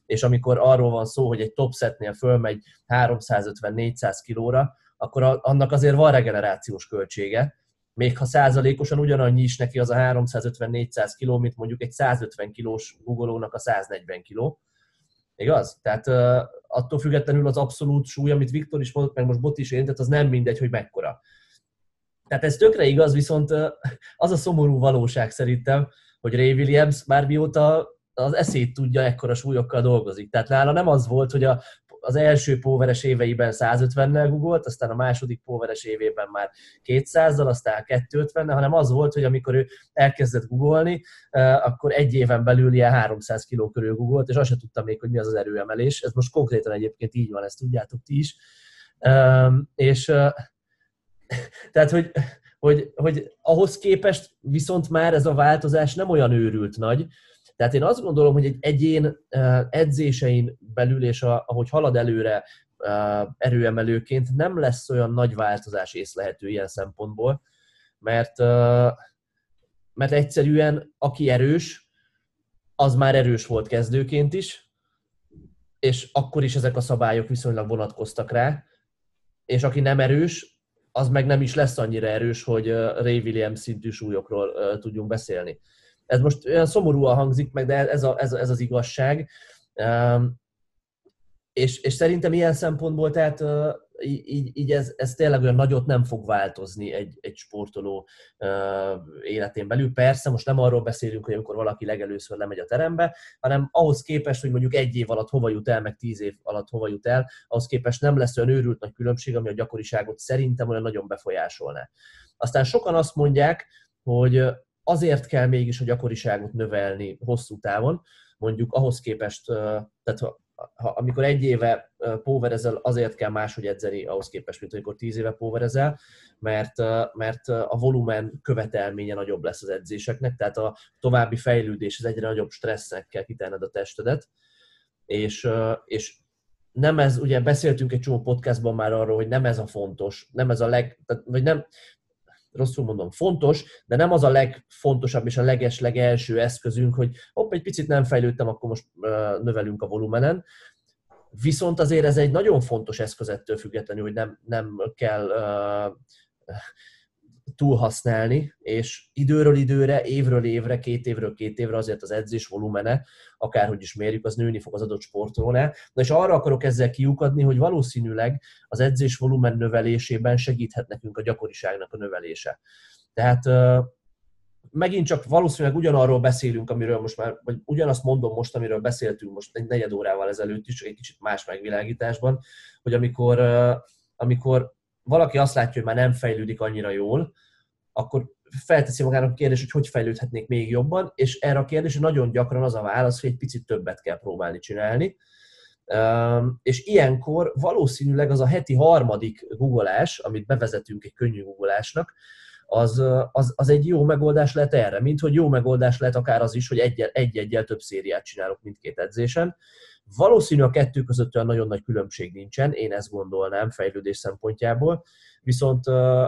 És amikor arról van szó, hogy egy top setnél fölmegy 350-400 kilóra, akkor annak azért van regenerációs költsége, még ha százalékosan ugyanannyi is neki az a 350-400 kiló, mint mondjuk egy 150 kilós googolónak a 140 kiló. Igaz? Tehát attól függetlenül az abszolút súly, amit Viktor is mondott, meg most Bot is érintett, az nem mindegy, hogy mekkora. Tehát ez tökre igaz, viszont az a szomorú valóság szerintem, hogy Ray Williams már mióta az eszét tudja, ekkora súlyokkal dolgozik. Tehát nála nem az volt, hogy a az első póveres éveiben 150-nel googolt, aztán a második póveres évében már 200-zal, aztán 250 hanem az volt, hogy amikor ő elkezdett googolni, akkor egy éven belül ilyen 300 kiló körül googolt, és azt sem tudtam még, hogy mi az az erőemelés. Ez most konkrétan egyébként így van, ezt tudjátok ti is. És [LAUGHS] tehát, hogy, hogy, hogy ahhoz képest viszont már ez a változás nem olyan őrült nagy, tehát én azt gondolom, hogy egy egyén edzésein belül, és ahogy halad előre erőemelőként, nem lesz olyan nagy változás észlehető ilyen szempontból, mert, mert egyszerűen aki erős, az már erős volt kezdőként is, és akkor is ezek a szabályok viszonylag vonatkoztak rá, és aki nem erős, az meg nem is lesz annyira erős, hogy Ray Williams szintű súlyokról tudjunk beszélni. Ez most olyan szomorúan hangzik meg, de ez, a, ez, a, ez az igazság. És, és szerintem ilyen szempontból, tehát így, így ez, ez tényleg olyan nagyot nem fog változni egy, egy sportoló életén belül. Persze, most nem arról beszélünk, hogy amikor valaki legelőször lemegy a terembe, hanem ahhoz képest, hogy mondjuk egy év alatt hova jut el, meg tíz év alatt hova jut el, ahhoz képest nem lesz olyan őrült nagy különbség, ami a gyakoriságot szerintem olyan nagyon befolyásolná. Aztán sokan azt mondják, hogy azért kell mégis a gyakoriságot növelni hosszú távon, mondjuk ahhoz képest, tehát ha, ha, amikor egy éve póverezel, azért kell máshogy edzeni ahhoz képest, mint amikor tíz éve póverezel, mert, mert a volumen követelménye nagyobb lesz az edzéseknek, tehát a további fejlődés az egyre nagyobb stressznek kell kitenned a testedet, És, és nem ez, ugye beszéltünk egy csomó podcastban már arról, hogy nem ez a fontos, nem ez a leg, vagy nem, rosszul mondom, fontos, de nem az a legfontosabb és a leges, legelső eszközünk, hogy hopp, egy picit nem fejlődtem, akkor most növelünk a volumenen. Viszont azért ez egy nagyon fontos eszköz ettől függetlenül, hogy nem, nem kell túlhasználni, és időről időre, évről évre, két évről két évre azért az edzés volumene, akárhogy is mérjük, az nőni fog az adott sportolónál. Na és arra akarok ezzel kiukadni, hogy valószínűleg az edzés volumen növelésében segíthet nekünk a gyakoriságnak a növelése. Tehát megint csak valószínűleg ugyanarról beszélünk, amiről most már, vagy ugyanazt mondom most, amiről beszéltünk most egy negyed órával ezelőtt is, egy kicsit más megvilágításban, hogy amikor, amikor valaki azt látja, hogy már nem fejlődik annyira jól, akkor felteszi magának a kérdést, hogy hogy fejlődhetnék még jobban, és erre a kérdésre nagyon gyakran az a válasz, hogy egy picit többet kell próbálni csinálni. És ilyenkor valószínűleg az a heti harmadik googolás, amit bevezetünk egy könnyű googolásnak, az, az, az egy jó megoldás lehet erre, mint hogy jó megoldás lehet akár az is, hogy egy-egyel több szériát csinálok mindkét edzésen. Valószínű a kettő között olyan nagyon nagy különbség nincsen, én ezt gondolnám fejlődés szempontjából, viszont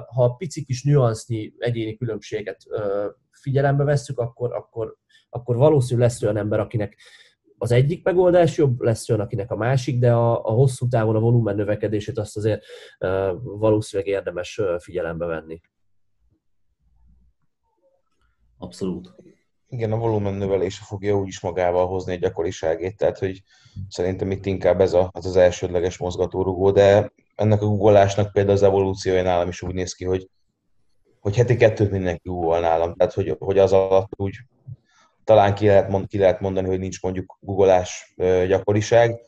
ha pici kis nüansznyi egyéni különbséget figyelembe vesszük, akkor, akkor, akkor valószínű lesz olyan ember, akinek az egyik megoldás jobb, lesz olyan, akinek a másik, de a, a hosszú távon a volumen növekedését azt azért valószínűleg érdemes figyelembe venni. Abszolút. Igen, a volumen növelése fogja úgyis magával hozni a gyakoriságét, tehát hogy szerintem itt inkább ez a, az, az elsődleges mozgatórugó, de ennek a googolásnak például az evolúciója nálam is úgy néz ki, hogy, hogy heti kettőt mindenki google nálam, tehát hogy, hogy az alatt úgy talán ki lehet, mond, ki lehet mondani, hogy nincs mondjuk googolás gyakoriság,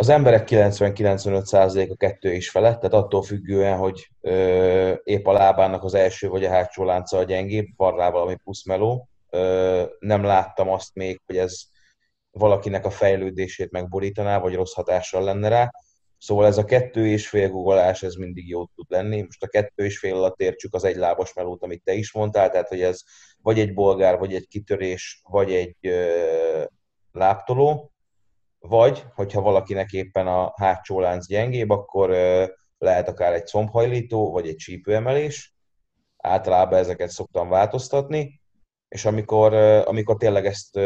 az emberek 90-95%-a kettő is felett, tehát attól függően, hogy ö, épp a lábának az első vagy a hátsó lánca a gyengébb, van valami puszmeló. Ö, nem láttam azt még, hogy ez valakinek a fejlődését megborítaná, vagy rossz hatással lenne rá. Szóval ez a kettő és fél googolás, ez mindig jó tud lenni. Most a kettő és fél alatt értsük az egy lábas melót, amit te is mondtál, tehát hogy ez vagy egy bolgár, vagy egy kitörés, vagy egy ö, láptoló vagy, hogyha valakinek éppen a hátsó lánc gyengébb, akkor lehet akár egy combhajlító, vagy egy csípőemelés. Általában ezeket szoktam változtatni, és amikor, amikor tényleg ezt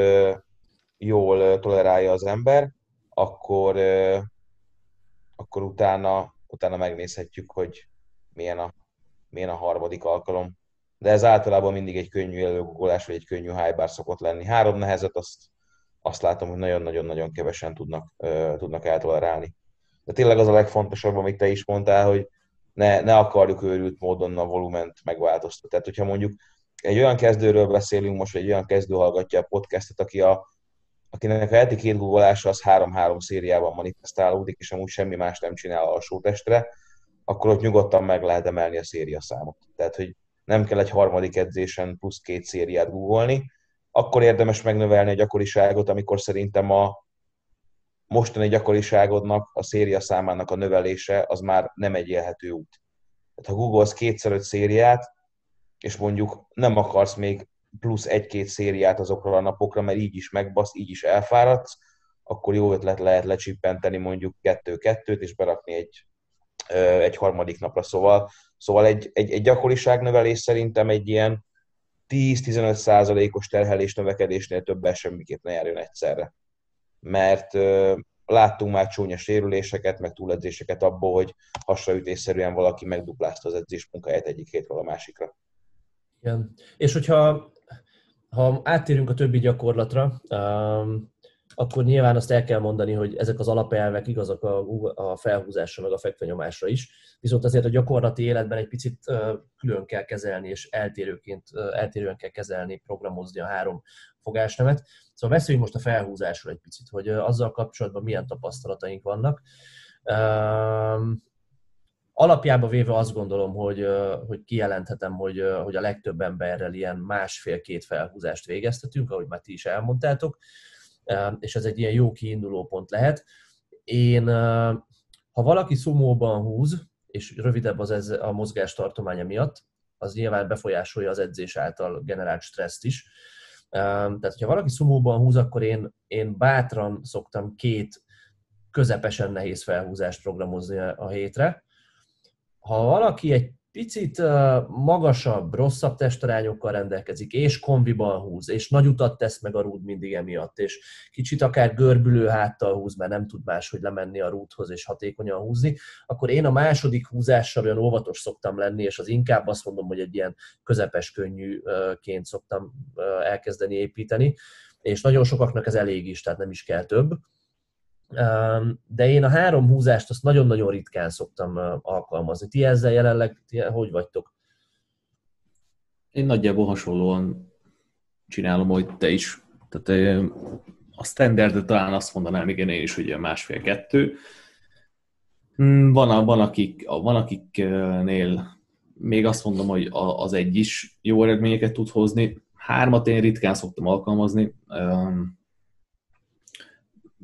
jól tolerálja az ember, akkor, akkor utána, utána megnézhetjük, hogy milyen a, milyen a harmadik alkalom. De ez általában mindig egy könnyű előgugolás, vagy egy könnyű highbar szokott lenni. Három nehezet azt azt látom, hogy nagyon-nagyon-nagyon kevesen tudnak, uh, tudnak eltolerálni. De tényleg az a legfontosabb, amit te is mondtál, hogy ne, ne akarjuk őrült módon a volument megváltoztatni. Tehát, hogyha mondjuk egy olyan kezdőről beszélünk most, vagy egy olyan kezdő hallgatja a podcastet, aki a, akinek a heti két googolása az három-három szériában manifestálódik, és amúgy semmi más nem csinál alsó testre, akkor ott nyugodtan meg lehet emelni a széria számot. Tehát, hogy nem kell egy harmadik edzésen plusz két szériát googolni, akkor érdemes megnövelni a gyakoriságot, amikor szerintem a mostani gyakoriságodnak, a széria számának a növelése az már nem egy élhető út. Tehát ha googolsz kétszer öt szériát, és mondjuk nem akarsz még plusz egy-két szériát azokra a napokra, mert így is megbasz, így is elfáradsz, akkor jó ötlet lehet lecsippenteni mondjuk kettő-kettőt, és berakni egy, egy harmadik napra. Szóval, szóval egy, egy, egy gyakoriságnövelés szerintem egy ilyen 10-15 százalékos terhelés növekedésnél többen semmiképp ne járjon egyszerre. Mert láttunk már csúnya sérüléseket, meg túledzéseket abból, hogy hasraütésszerűen valaki megduplázta az edzés munkáját egyik hétről a másikra. Igen. És hogyha ha áttérünk a többi gyakorlatra, akkor nyilván azt el kell mondani, hogy ezek az alapelvek igazak a, a felhúzásra, meg a fekvenyomásra is, viszont azért a gyakorlati életben egy picit külön kell kezelni, és eltérőként, eltérően kell kezelni, programozni a három fogásnemet. Szóval beszéljünk most a felhúzásról egy picit, hogy azzal kapcsolatban milyen tapasztalataink vannak. Alapjában véve azt gondolom, hogy, hogy kijelenthetem, hogy, hogy a legtöbb emberrel ilyen másfél-két felhúzást végeztetünk, ahogy már ti is elmondtátok és ez egy ilyen jó kiinduló pont lehet. Én, ha valaki szumóban húz, és rövidebb az ez a mozgás tartománya miatt, az nyilván befolyásolja az edzés által generált stresszt is. Tehát, hogyha valaki szumóban húz, akkor én, én bátran szoktam két közepesen nehéz felhúzást programozni a hétre. Ha valaki egy picit magasabb, rosszabb testarányokkal rendelkezik, és kombiban húz, és nagy utat tesz meg a rúd mindig emiatt, és kicsit akár görbülő háttal húz, mert nem tud máshogy lemenni a rúdhoz és hatékonyan húzni, akkor én a második húzással olyan óvatos szoktam lenni, és az inkább azt mondom, hogy egy ilyen közepes könnyűként szoktam elkezdeni építeni, és nagyon sokaknak ez elég is, tehát nem is kell több de én a három húzást azt nagyon-nagyon ritkán szoktam alkalmazni. Ti ezzel jelenleg ti hogy vagytok? Én nagyjából hasonlóan csinálom, hogy te is. Tehát a standard talán azt mondanám, igen, én is, hogy másfél-kettő. Hmm, van, van, akik, van akiknél még azt mondom, hogy az egy is jó eredményeket tud hozni. Hármat én ritkán szoktam alkalmazni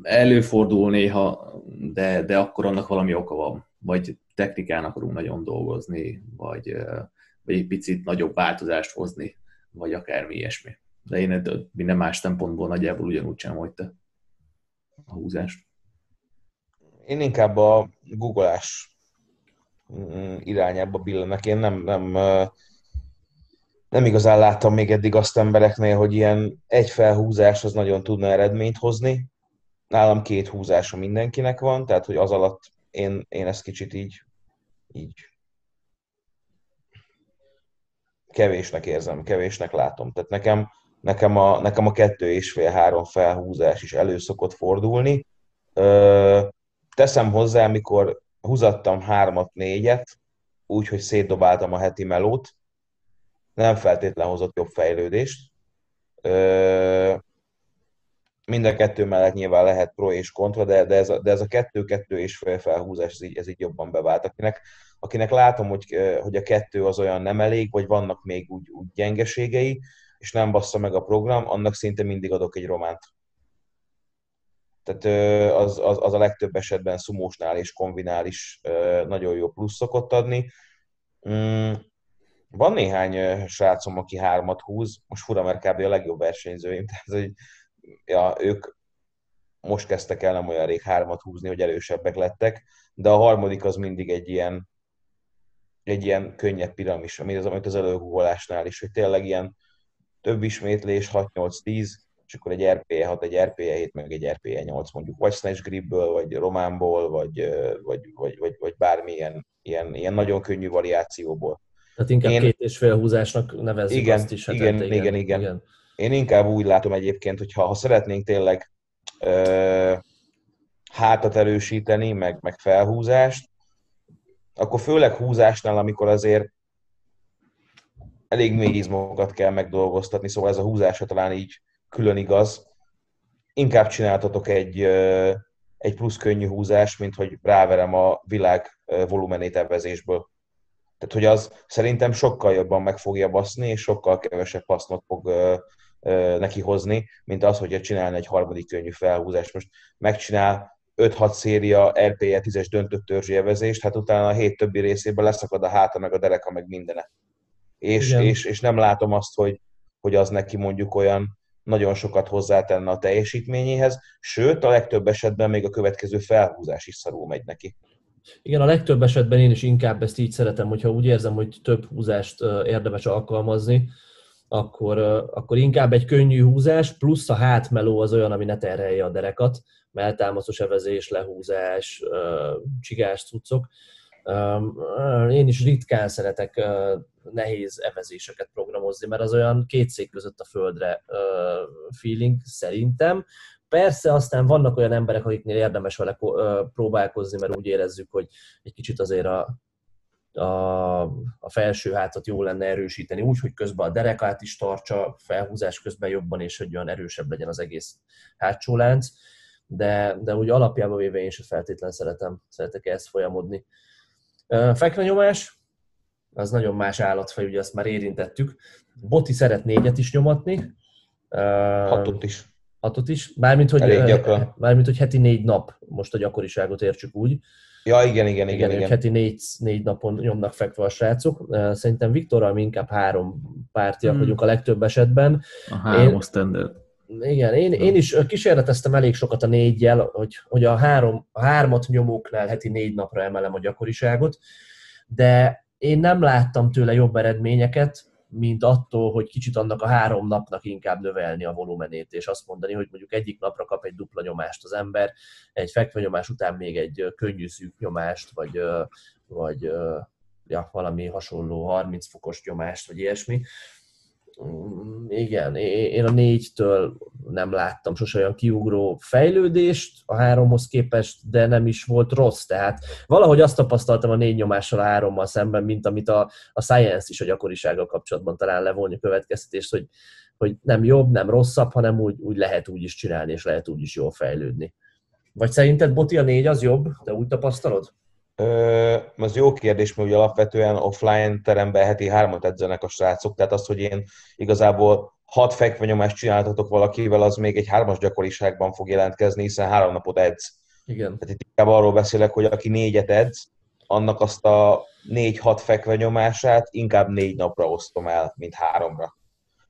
előfordul néha, de, de akkor annak valami oka van. Vagy technikán akarunk nagyon dolgozni, vagy, vagy egy picit nagyobb változást hozni, vagy akármi ilyesmi. De én minden más szempontból nagyjából ugyanúgy sem, hogy te a húzást. Én inkább a googleás mm, irányába billenek. Én nem, nem, nem igazán láttam még eddig azt embereknél, hogy ilyen egy felhúzás az nagyon tudna eredményt hozni nálam két húzása mindenkinek van, tehát hogy az alatt én, én ezt kicsit így, így kevésnek érzem, kevésnek látom. Tehát nekem, nekem, a, nekem a kettő és fél-három felhúzás is elő szokott fordulni. Ö, teszem hozzá, amikor húzattam hármat, négyet, úgy, hogy szétdobáltam a heti melót, nem feltétlen hozott jobb fejlődést. Ö, mind a kettő mellett nyilván lehet pro és kontra, de, de, ez, a, de ez a kettő-kettő és fél felhúzás, ez így, ez így jobban bevált. Akinek, akinek látom, hogy, hogy a kettő az olyan nem elég, vagy vannak még úgy, úgy gyengeségei, és nem bassza meg a program, annak szinte mindig adok egy románt. Tehát az, az, az a legtöbb esetben szumósnál és kombinál is nagyon jó plusz szokott adni. Mm, van néhány srácom, aki hármat húz, most fura, mert kb. a legjobb versenyzőim, [LAUGHS] tehát hogy ja, ők most kezdtek el nem olyan rég hármat húzni, hogy erősebbek lettek, de a harmadik az mindig egy ilyen, egy ilyen könnyebb piramis, ami az, amit az előhúvolásnál is, hogy tényleg ilyen több ismétlés, 6-8-10, és akkor egy RPE 6, egy RPE 7, meg egy RPE 8 mondjuk, vagy Snatch Gripből, vagy Románból, vagy, vagy, vagy, vagy, vagy bármilyen ilyen, ilyen nagyon könnyű variációból. Tehát inkább Én... két és fél húzásnak nevezzük igen, azt is. Hát igen, igen, igen, igen, igen. Én inkább úgy látom egyébként, hogy ha, ha szeretnénk tényleg ö, hátat erősíteni, meg, meg felhúzást, akkor főleg húzásnál, amikor azért elég mély izmokat kell megdolgoztatni, szóval ez a húzásra talán így külön igaz. Inkább csináltatok egy, egy plusz könnyű húzás, mint hogy ráverem a világ volumenét evezésből. Tehát, hogy az szerintem sokkal jobban meg fogja baszni, és sokkal kevesebb hasznot fog neki hozni, mint az, hogyha csinálna egy harmadik könnyű felhúzást. Most megcsinál 5-6 széria RPE 10-es döntött törzsévezést, hát utána a hét többi részében leszakad a háta, meg a dereka, meg mindene. És, és, és nem látom azt, hogy, hogy az neki mondjuk olyan nagyon sokat hozzátenne a teljesítményéhez, sőt, a legtöbb esetben még a következő felhúzás is szarul megy neki. Igen, a legtöbb esetben én is inkább ezt így szeretem, hogyha úgy érzem, hogy több húzást érdemes alkalmazni, akkor, akkor inkább egy könnyű húzás, plusz a hátmeló az olyan, ami ne terhelje a derekat, melltámaszos evezés, lehúzás, csigás cuccok. Én is ritkán szeretek nehéz evezéseket programozni, mert az olyan két szék között a földre feeling szerintem. Persze aztán vannak olyan emberek, akiknél érdemes vele próbálkozni, mert úgy érezzük, hogy egy kicsit azért a, a, a felső hátat jó lenne erősíteni úgy, hogy közben a derekát is tartsa, felhúzás közben jobban, és hogy olyan erősebb legyen az egész hátsó lánc, de, de úgy alapjában véve én sem feltétlenül szeretem, szeretek ezt folyamodni. Fekvenyomás, az nagyon más állatfaj, ugye azt már érintettük. Boti szeret négyet is nyomatni. Hatot is. Hatot is. Mármint, hogy, mármint, hogy heti négy nap, most a gyakoriságot értsük úgy. Ja, igen, igen, igen. igen. Heti négy, négy napon nyomnak fekve a srácok. Szerintem Viktorral mi inkább három pártiak hmm. vagyunk a legtöbb esetben. A három Én, standard. Igen, én, én is kísérleteztem elég sokat a négyjel, hogy, hogy a, három, a hármat nyomóknál heti négy napra emelem a gyakoriságot, de én nem láttam tőle jobb eredményeket, mint attól, hogy kicsit annak a három napnak inkább növelni a volumenét, és azt mondani, hogy mondjuk egyik napra kap egy dupla nyomást az ember, egy fekvenyomás után még egy könnyű szűk nyomást, vagy, vagy ja, valami hasonló 30 fokos nyomást, vagy ilyesmi. Mm, igen, én a négytől nem láttam sose olyan kiugró fejlődést a háromhoz képest, de nem is volt rossz. Tehát valahogy azt tapasztaltam a négy nyomással a hárommal szemben, mint amit a, a Science is a gyakorisággal kapcsolatban talán levonni a következtetést, hogy, hogy nem jobb, nem rosszabb, hanem úgy, úgy lehet úgy is csinálni, és lehet úgy is jól fejlődni. Vagy szerinted Boti a négy az jobb? Te úgy tapasztalod? Az jó kérdés, mert ugye alapvetően offline teremben heti hármat edzenek a srácok, tehát az, hogy én igazából hat fekvenyomást csináltatok valakivel, az még egy hármas gyakoriságban fog jelentkezni, hiszen három napot edz. Igen. Tehát itt inkább arról beszélek, hogy aki négyet edz, annak azt a négy-hat fekvenyomását inkább négy napra osztom el, mint háromra.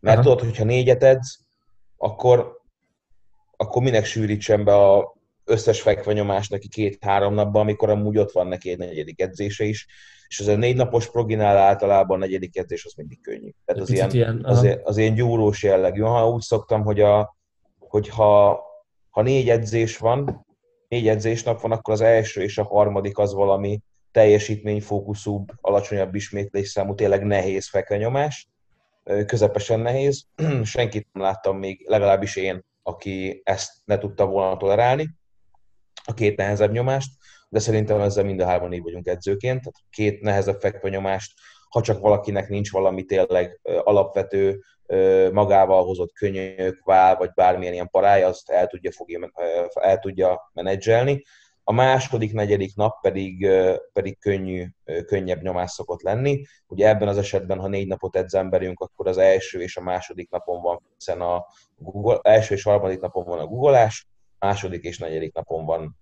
Mert Aha. tudod, hogyha négyet edz, akkor, akkor minek sűrítsem be a összes fekvenyomás neki két-három napban, amikor amúgy ott van neki egy negyedik edzése is, és az a négy napos proginál általában a negyedik edzés az mindig könnyű. Tehát az ilyen, ilyen az, ilyen, az ilyen gyúrós jellegű. Ha úgy szoktam, hogy, a, hogy ha, ha négy edzés van, négy edzésnap van, akkor az első és a harmadik az valami teljesítményfókuszúbb, alacsonyabb ismétlésszámú, tényleg nehéz fekvenyomás, közepesen nehéz. [CLEARS THROAT] Senkit nem láttam még, legalábbis én, aki ezt ne tudta volna tolerálni a két nehezebb nyomást, de szerintem ezzel mind a hárman így vagyunk edzőként, tehát két nehezebb fekvenyomást, ha csak valakinek nincs valami tényleg alapvető magával hozott könyök, vál, vagy bármilyen ilyen parája, azt el tudja, fogja, el tudja menedzselni. A második, negyedik nap pedig, pedig könnyű, könnyebb nyomás szokott lenni. Ugye ebben az esetben, ha négy napot edz emberünk, akkor az első és a második napon van, hiszen a Google, első és harmadik napon van a googolás, második és negyedik napon van,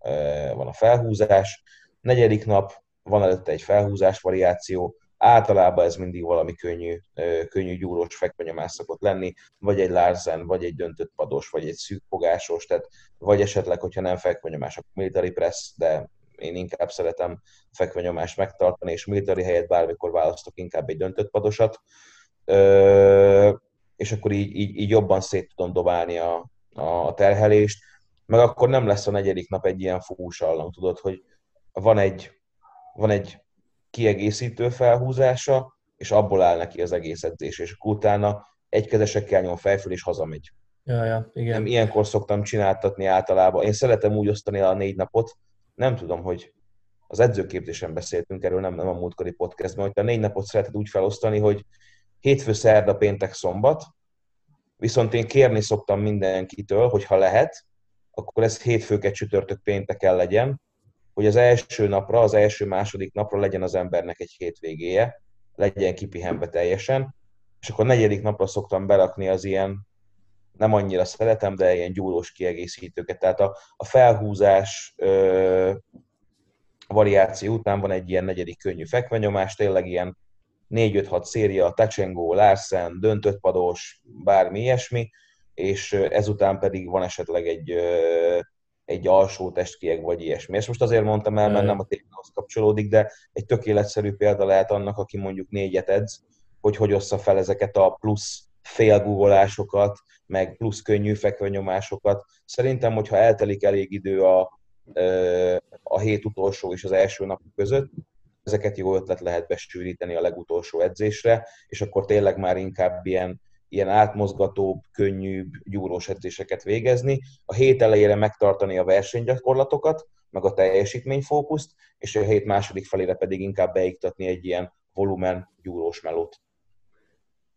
van a felhúzás, negyedik nap van előtte egy felhúzás variáció, általában ez mindig valami könnyű, könnyű gyúrós fekvenyomás szokott lenni, vagy egy Larsen, vagy egy döntött pados, vagy egy szűkfogásos, tehát vagy esetleg, hogyha nem fekvenyomás, akkor military press, de én inkább szeretem fekvenyomást megtartani, és military helyett bármikor választok inkább egy döntött padosat, és akkor így, így, így jobban szét tudom dobálni a, a terhelést meg akkor nem lesz a negyedik nap egy ilyen fúsallang, tudod, hogy van egy, van egy kiegészítő felhúzása, és abból áll neki az egész edzés, és utána egykezesekkel nyom fejföl, és hazamegy. Ja, ja, igen. Nem, ilyenkor szoktam csináltatni általában. Én szeretem úgy osztani a négy napot, nem tudom, hogy az edzőképzésen beszéltünk erről, nem, nem a múltkori podcastban, hogy a négy napot szereted úgy felosztani, hogy hétfő, szerda, péntek, szombat, viszont én kérni szoktam mindenkitől, hogy ha lehet, akkor ez hétfőket csütörtök pénteken legyen, hogy az első napra, az első-második napra legyen az embernek egy hétvégéje, legyen kipihenve teljesen, és akkor a negyedik napra szoktam berakni az ilyen, nem annyira szeretem, de ilyen gyúrós kiegészítőket. Tehát a, a felhúzás ö, variáció után van egy ilyen negyedik könnyű fekvenyomás, tényleg ilyen 4-5-6 széria, touch Larsen, döntött pados, bármi ilyesmi, és ezután pedig van esetleg egy, egy alsó testkieg, vagy ilyesmi. És most azért mondtam el, mert nem a témához kapcsolódik, de egy tökéletszerű példa lehet annak, aki mondjuk négyet edz, hogy hogy ossza fel ezeket a plusz félgugolásokat, meg plusz könnyű fekvenyomásokat. Szerintem, hogyha eltelik elég idő a, a hét utolsó és az első nap között, ezeket jó ötlet lehet besűríteni a legutolsó edzésre, és akkor tényleg már inkább ilyen ilyen átmozgatóbb, könnyűbb, gyúrós edzéseket végezni, a hét elejére megtartani a versenygyakorlatokat, meg a teljesítményfókuszt, és a hét második felére pedig inkább beiktatni egy ilyen volumen gyúrós melót.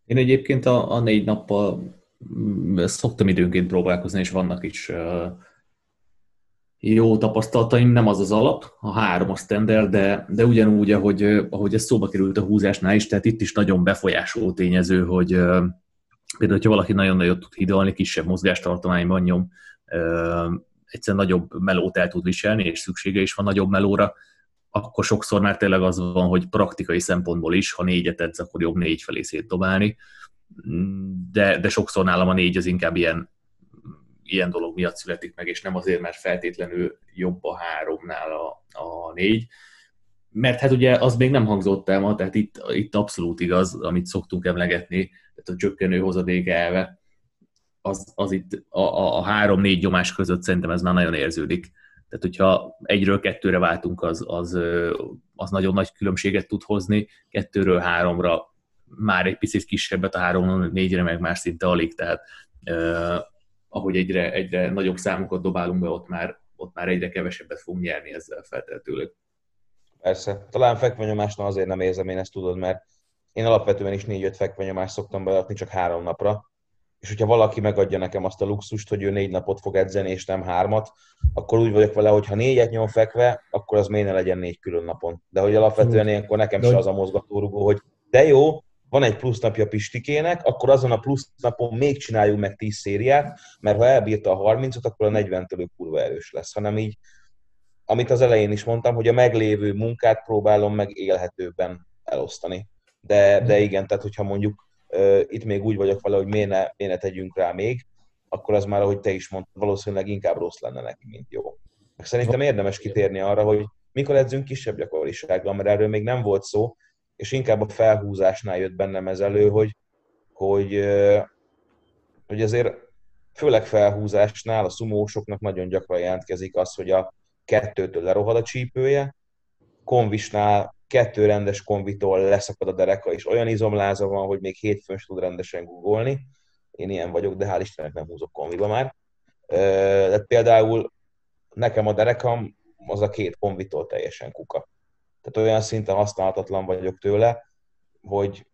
Én egyébként a, a négy nappal mm, szoktam időnként próbálkozni, és vannak is jó tapasztalataim, nem az az alap, a három a standard, de, de ugyanúgy, ahogy, ahogy ez szóba került a húzásnál is, tehát itt is nagyon befolyásoló tényező, hogy Például, hogyha valaki nagyon nagyot tud hidalni, kisebb mozgástartományban nyom, egyszerűen nagyobb melót el tud viselni, és szüksége is van nagyobb melóra, akkor sokszor már tényleg az van, hogy praktikai szempontból is, ha négyet edz, akkor jobb négy felé szétdobálni, de, de sokszor nálam a négy az inkább ilyen, ilyen dolog miatt születik meg, és nem azért, mert feltétlenül jobb a háromnál a, a négy, mert hát ugye az még nem hangzott el ma, tehát itt, itt abszolút igaz, amit szoktunk emlegetni, tehát a csökkenő hozadék elve, az, az itt a, a, három-négy nyomás között szerintem ez már nagyon érződik. Tehát, hogyha egyről kettőre váltunk, az, az, az nagyon nagy különbséget tud hozni, kettőről háromra már egy picit kisebbet, a három négyre meg már szinte alig, tehát eh, ahogy egyre, egyre nagyobb számokat dobálunk be, ott már, ott már egyre kevesebbet fogunk nyerni ezzel feltehetőleg. Persze. Talán fekvenyomásnál azért nem érzem én ezt tudod, mert én alapvetően is négy-öt fekvenyomást szoktam beadni csak három napra, és hogyha valaki megadja nekem azt a luxust, hogy ő négy napot fog edzeni, és nem hármat, akkor úgy vagyok vele, hogy ha négyet nyom fekve, akkor az miért ne legyen négy külön napon. De hogy alapvetően ilyenkor nekem se az a mozgatórugó, hogy de jó, van egy plusz napja Pistikének, akkor azon a plusz napon még csináljunk meg 10 szériát, mert ha elbírta a 30-ot, akkor a 40-től kurva erős lesz, hanem így, amit az elején is mondtam, hogy a meglévő munkát próbálom meg élhetőbben elosztani. De, de igen, tehát hogyha mondjuk uh, itt még úgy vagyok vele, hogy miért ne, miért ne tegyünk rá még, akkor az már, ahogy te is mondtad, valószínűleg inkább rossz lenne neki, mint jó. Szerintem érdemes kitérni arra, hogy mikor edzünk kisebb gyakorisággal, mert erről még nem volt szó, és inkább a felhúzásnál jött bennem ez elő, hogy, hogy, hogy azért főleg felhúzásnál a szumósoknak nagyon gyakran jelentkezik az, hogy a kettőtől lerohad a csípője, konvisnál kettő rendes konvitól leszakad a dereka, és olyan izomláza van, hogy még hétfőn is tud rendesen googolni. Én ilyen vagyok, de hál' Istennek nem húzok konviba már. De például nekem a derekam az a két konvitól teljesen kuka. Tehát olyan szinten használhatatlan vagyok tőle, hogy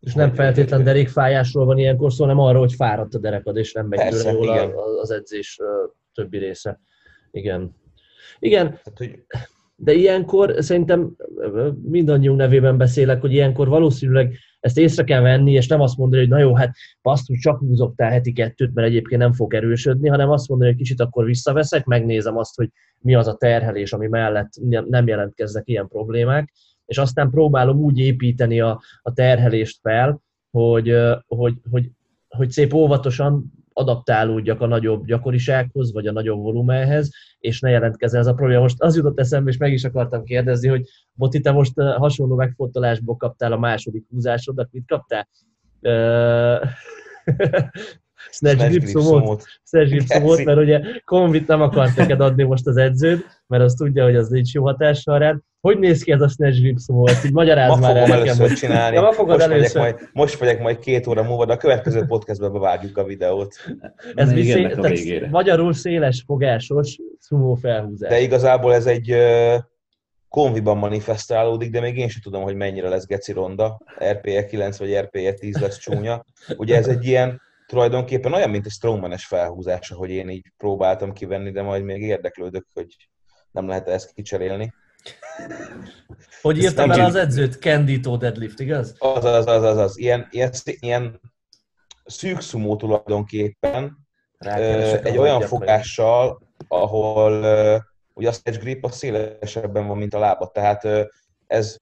és nem feltétlen derékfájásról van ilyenkor szó, hanem arról, hogy fáradt a derekad, és nem megy tőle jól igen. az edzés többi része. Igen. Igen, Tehát, hogy... de ilyenkor szerintem mindannyiunk nevében beszélek, hogy ilyenkor valószínűleg ezt észre kell venni, és nem azt mondani, hogy na jó, hát basszus, csak húzoktál heti kettőt, mert egyébként nem fog erősödni, hanem azt mondani, hogy kicsit akkor visszaveszek, megnézem azt, hogy mi az a terhelés, ami mellett nem jelentkeznek ilyen problémák, és aztán próbálom úgy építeni a, a terhelést fel, hogy, hogy, hogy, hogy szép óvatosan adaptálódjak a nagyobb gyakorisághoz, vagy a nagyobb volumenhez, és ne jelentkezzen ez a probléma. Most az jutott eszembe, és meg is akartam kérdezni, hogy Boti, te most hasonló megfontolásból kaptál a második húzásodat, mit kaptál? Snatch Gripsomot, Snatch Gripsomot, mert ugye Convit nem akart neked adni most az edződ, mert azt tudja, hogy az nincs jó hatással rád. Hogy néz ki ez a Snatch Gripsomot? Így magyarázd ma már el nekem. Hogy... csinálni. Ma fogod most, először. Megyek majd, most megyek majd két óra múlva, de a következő podcastben bevágjuk a videót. Ez viszé, a magyarul széles fogásos sumo felhúzás. De igazából ez egy uh, konviban manifestálódik, de még én sem tudom, hogy mennyire lesz geci ronda. RPE 9 vagy RPE 10 lesz csúnya. Ugye ez egy ilyen tulajdonképpen olyan, mint egy strongmanes felhúzás, hogy én így próbáltam kivenni, de majd még érdeklődök, hogy nem lehet ezt kicserélni. Hogy írtam el az edzőt? Kendito deadlift, igaz? Az, az, az, az, az. Ilyen, ilyen, ilyen szűk szumó tulajdonképpen, Rákeresek egy olyan fogással, ahol ugye a stage grip a szélesebben van, mint a lába, tehát ez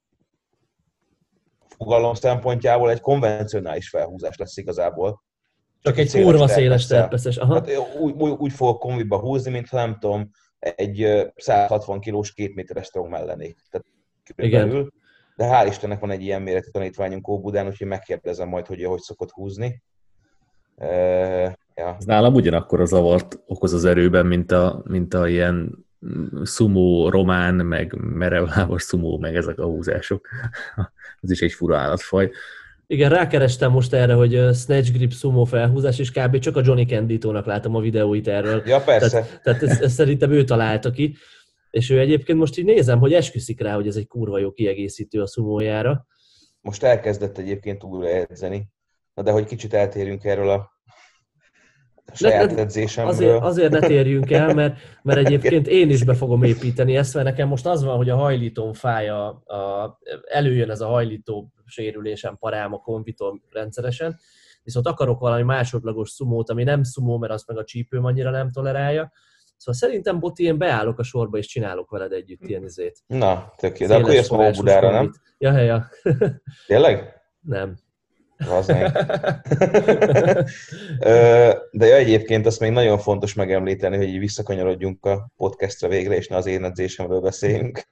fogalom szempontjából egy konvencionális felhúzás lesz igazából. Csak egy kurva széles terpeszes. Aha. Hát, úgy, úgy, úgy fogok kombiba húzni, mintha nem tudom, egy 160 kilós, két méteres strongman lennék. Tehát Igen. De hál' Istennek van egy ilyen méretű tanítványunk Óbudán, úgyhogy megkérdezem majd, hogy hogy szokott húzni. Uh, ja. Ez nálam ugyanakkor a zavart okoz az erőben, mint a, mint a ilyen szumó román, meg merevlábos szumó, meg ezek a húzások. [LAUGHS] Ez is egy fura állatfaj. Igen, rákerestem most erre, hogy Snatch Grip Sumo felhúzás, és kb. csak a Johnny Canditónak látom a videóit erről. Ja, persze. Tehát, tehát ezt, ezt szerintem ő találta ki. És ő egyébként most így nézem, hogy esküszik rá, hogy ez egy kurva jó kiegészítő a szumójára. Most elkezdett egyébként újra edzeni. Na de hogy kicsit eltérünk erről a saját edzésemről. Azért, azért ne térjünk el, mert, mert egyébként én is be fogom építeni ezt, mert nekem most az van, hogy a hajlítón fáj, a, a, előjön ez a hajlító sérülésem, parám a konvitom rendszeresen, viszont akarok valami másodlagos szumót, ami nem szumó, mert azt meg a csípőm annyira nem tolerálja, Szóval szerintem, Boti, én beállok a sorba, és csinálok veled együtt ilyen izét. Na, tök jó. De akkor jössz ma Óbudára, nem? Ja, ja. [LAUGHS] Tényleg? Nem. [LAUGHS] De ja, egyébként azt még nagyon fontos megemlíteni, hogy visszakanyarodjunk a podcastra végre, és ne az én edzésemről beszéljünk,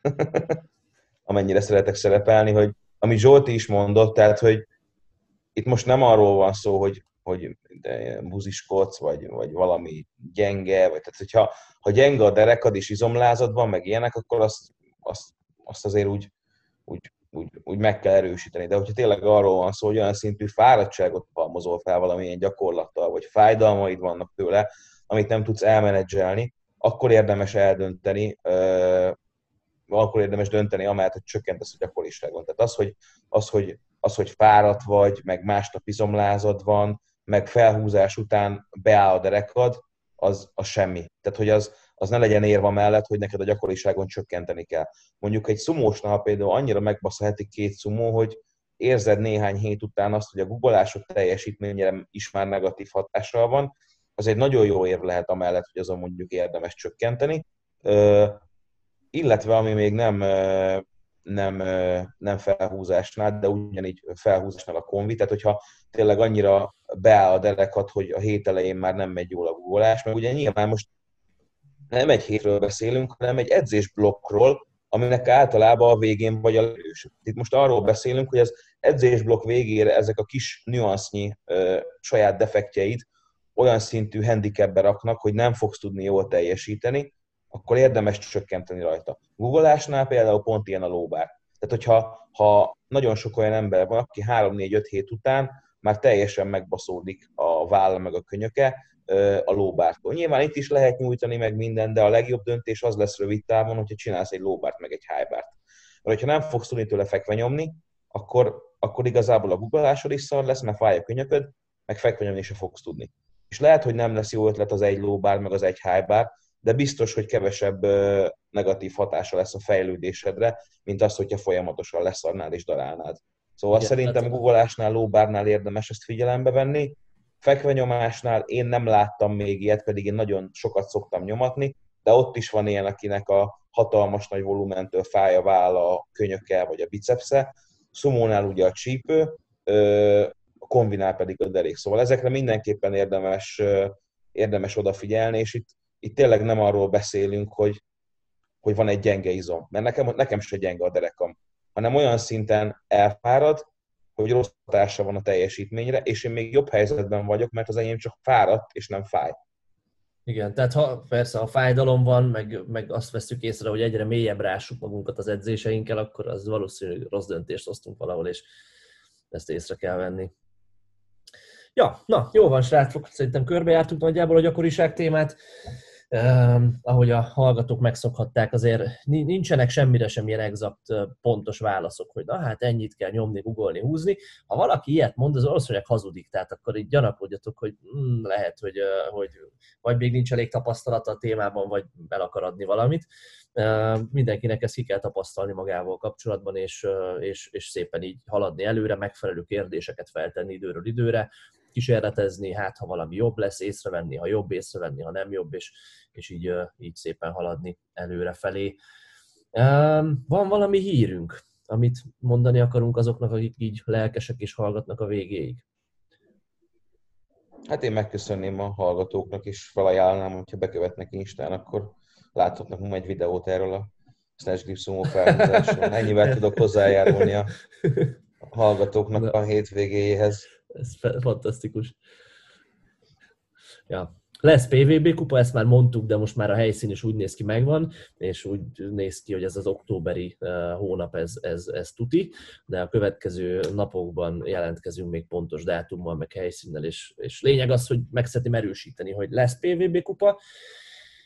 [LAUGHS] amennyire szeretek szerepelni, hogy amit Zsolti is mondott, tehát, hogy itt most nem arról van szó, hogy, hogy buziskodsz, vagy, vagy valami gyenge, vagy tehát, hogyha ha gyenge a derekad és izomlázad van, meg ilyenek, akkor azt, azt, azt azért úgy, úgy úgy, úgy meg kell erősíteni. De hogyha tényleg arról van szó, hogy olyan szintű fáradtságot halmozol fel valamilyen gyakorlattal, vagy fájdalmaid vannak tőle, amit nem tudsz elmenedzselni, akkor érdemes eldönteni, akkor érdemes dönteni, amellett, hogy csökkentesz a gyakoriságon. Tehát az, hogy, az, hogy, az, hogy fáradt vagy, meg másnap izomlázad van, meg felhúzás után beáll a derekad, az, az semmi. Tehát, hogy az, az ne legyen érva mellett, hogy neked a gyakoriságon csökkenteni kell. Mondjuk egy szumósnál például annyira megbasz a két szumó, hogy érzed néhány hét után azt, hogy a googolások teljesítményére is már negatív hatással van, az egy nagyon jó érv lehet amellett, hogy azon mondjuk érdemes csökkenteni. Illetve ami még nem, nem, nem felhúzásnál, de ugyanígy felhúzásnál a konvi, tehát hogyha tényleg annyira beáll a derekat, hogy a hét elején már nem megy jól a googolás, mert ugye nyilván most nem egy hétről beszélünk, hanem egy edzésblokkról, aminek általában a végén vagy a lős. Itt most arról beszélünk, hogy az edzésblokk végére ezek a kis nüansznyi ö, saját defektjeid olyan szintű handicapbe raknak, hogy nem fogsz tudni jól teljesíteni, akkor érdemes csökkenteni rajta. Googleásnál például pont ilyen a lóbár. Tehát, hogyha ha nagyon sok olyan ember van, aki 3-4-5 hét után már teljesen megbaszódik a válla meg a könyöke, a lóbártól. Nyilván itt is lehet nyújtani meg minden, de a legjobb döntés az lesz rövid távon, hogyha csinálsz egy lóbárt meg egy hájbárt. Mert ha nem fogsz tudni tőle fekve nyomni, akkor, akkor igazából a guggolásod is szar lesz, mert fáj a könyököd, meg fekve nyomni se fogsz tudni. És lehet, hogy nem lesz jó ötlet az egy lóbár, meg az egy hájbár, de biztos, hogy kevesebb negatív hatása lesz a fejlődésedre, mint az, hogyha folyamatosan leszarnád és darálnád. Szóval Igen, szerintem hát... guggolásnál, lóbárnál érdemes ezt figyelembe venni, Fekvenyomásnál én nem láttam még ilyet, pedig én nagyon sokat szoktam nyomatni, de ott is van ilyen, akinek a hatalmas nagy volumentől fáj a válla, a könyöke vagy a bicepsze. Szumónál ugye a csípő, a kombinál pedig a derék. Szóval ezekre mindenképpen érdemes, érdemes odafigyelni, és itt, itt tényleg nem arról beszélünk, hogy, hogy van egy gyenge izom, mert nekem, nekem se gyenge a derekam, hanem olyan szinten elfárad, hogy rossz hatása van a teljesítményre, és én még jobb helyzetben vagyok, mert az enyém csak fáradt, és nem fáj. Igen, tehát ha, persze, ha fájdalom van, meg, meg azt veszük észre, hogy egyre mélyebb rássuk magunkat az edzéseinkkel, akkor az valószínűleg rossz döntést hoztunk valahol, és ezt észre kell venni. Ja, na, jó van, srácok, szerintem körbejártuk nagyjából a gyakoriság témát ahogy a hallgatók megszokhatták, azért nincsenek semmire sem ilyen exakt pontos válaszok, hogy na hát ennyit kell nyomni, googolni, húzni. Ha valaki ilyet mond, az valószínűleg hazudik, tehát akkor így gyanakodjatok, hogy mm, lehet, hogy, hogy vagy még nincs elég tapasztalata a témában, vagy el akar adni valamit. Mindenkinek ezt ki kell tapasztalni magával kapcsolatban, és, és, és szépen így haladni előre, megfelelő kérdéseket feltenni időről időre, kísérletezni, hát ha valami jobb lesz, észrevenni, ha jobb, észrevenni, ha nem jobb, és, és így, így szépen haladni előre felé. Van valami hírünk, amit mondani akarunk azoknak, akik így lelkesek és hallgatnak a végéig? Hát én megköszönném a hallgatóknak, és felajánlnám, hogyha bekövetnek Instán, akkor láthatnak egy videót erről a Grip Sumo felhúzásról. Ennyivel tudok hozzájárulni a hallgatóknak a hétvégéjéhez ez fantasztikus. Ja. Lesz PVB kupa, ezt már mondtuk, de most már a helyszín is úgy néz ki megvan, és úgy néz ki, hogy ez az októberi hónap, ez, ez, ez tuti, de a következő napokban jelentkezünk még pontos dátummal, meg helyszínnel, és, és lényeg az, hogy meg szeretném erősíteni, hogy lesz PVB kupa,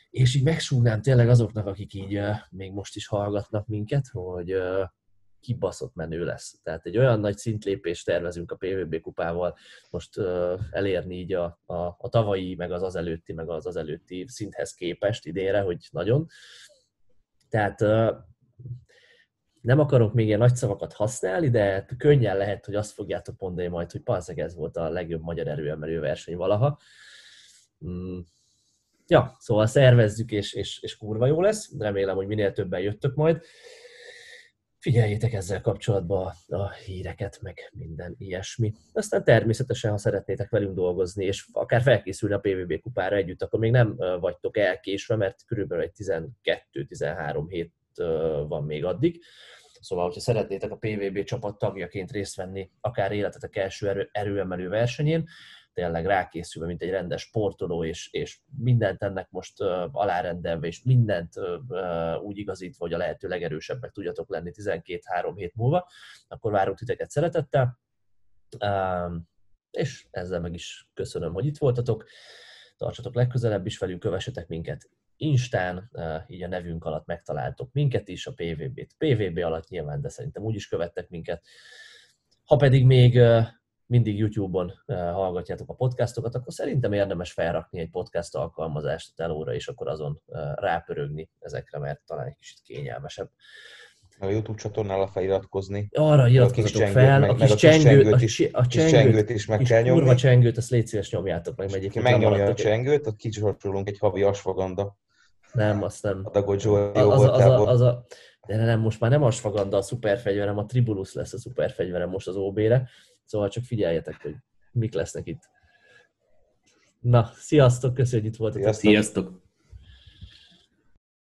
és így megsúgnám tényleg azoknak, akik így még most is hallgatnak minket, hogy kibaszott menő lesz. Tehát egy olyan nagy szintlépést tervezünk a PVB kupával most elérni így a, a, a tavalyi, meg az az előtti, meg az az előtti szinthez képest idénre, hogy nagyon. Tehát nem akarok még ilyen nagy szavakat használni, de könnyen lehet, hogy azt fogjátok mondani majd, hogy palszeg ez volt a legjobb magyar erőemelő verseny valaha. Mm. ja, szóval szervezzük, és, és, és kurva jó lesz. Remélem, hogy minél többen jöttök majd. Figyeljétek ezzel kapcsolatban a híreket, meg minden ilyesmi. Aztán természetesen, ha szeretnétek velünk dolgozni, és akár felkészülni a PVB kupára együtt, akkor még nem vagytok elkésve, mert körülbelül egy 12-13 hét van még addig. Szóval, hogyha szeretnétek a PVB csapat tagjaként részt venni, akár életetek első erő, erőemelő versenyén, tényleg rákészülve, mint egy rendes sportoló, és, és mindent ennek most uh, alárendelve, és mindent uh, úgy igazítva, hogy a lehető legerősebbek tudjatok lenni 12-3 hét múlva, akkor várunk titeket szeretettel. Uh, és ezzel meg is köszönöm, hogy itt voltatok. Tartsatok legközelebb is velünk, kövessetek minket Instán, így a nevünk alatt megtaláltok minket is, a PVB-t PVB alatt nyilván, de szerintem úgy is követtek minket. Ha pedig még mindig YouTube-on hallgatjátok a podcastokat, akkor szerintem érdemes felrakni egy podcast alkalmazást a telóra, és akkor azon rápörögni ezekre, mert talán egy kicsit kényelmesebb. A YouTube csatornára feliratkozni. Arra iratkozzatok fel, meg, a kis, csengőt, is, a csengőt, csengőt is meg kell nyomni. Kurva csengőt, azt légy szíves nyomjátok meg. Ki megnyomja a csengőt, ott kicsorcsolunk egy havi asfaganda. Nem, azt nem. A Dago Joe az, az, az, a, az a, de nem, most már nem asfaganda a szuperfegyverem, a Tribulus lesz a szuperfegyverem most az OB-re Szóval csak figyeljetek, hogy mik lesznek itt. Na, sziasztok, köszönjük, hogy itt voltatok. Sziasztok. sziasztok.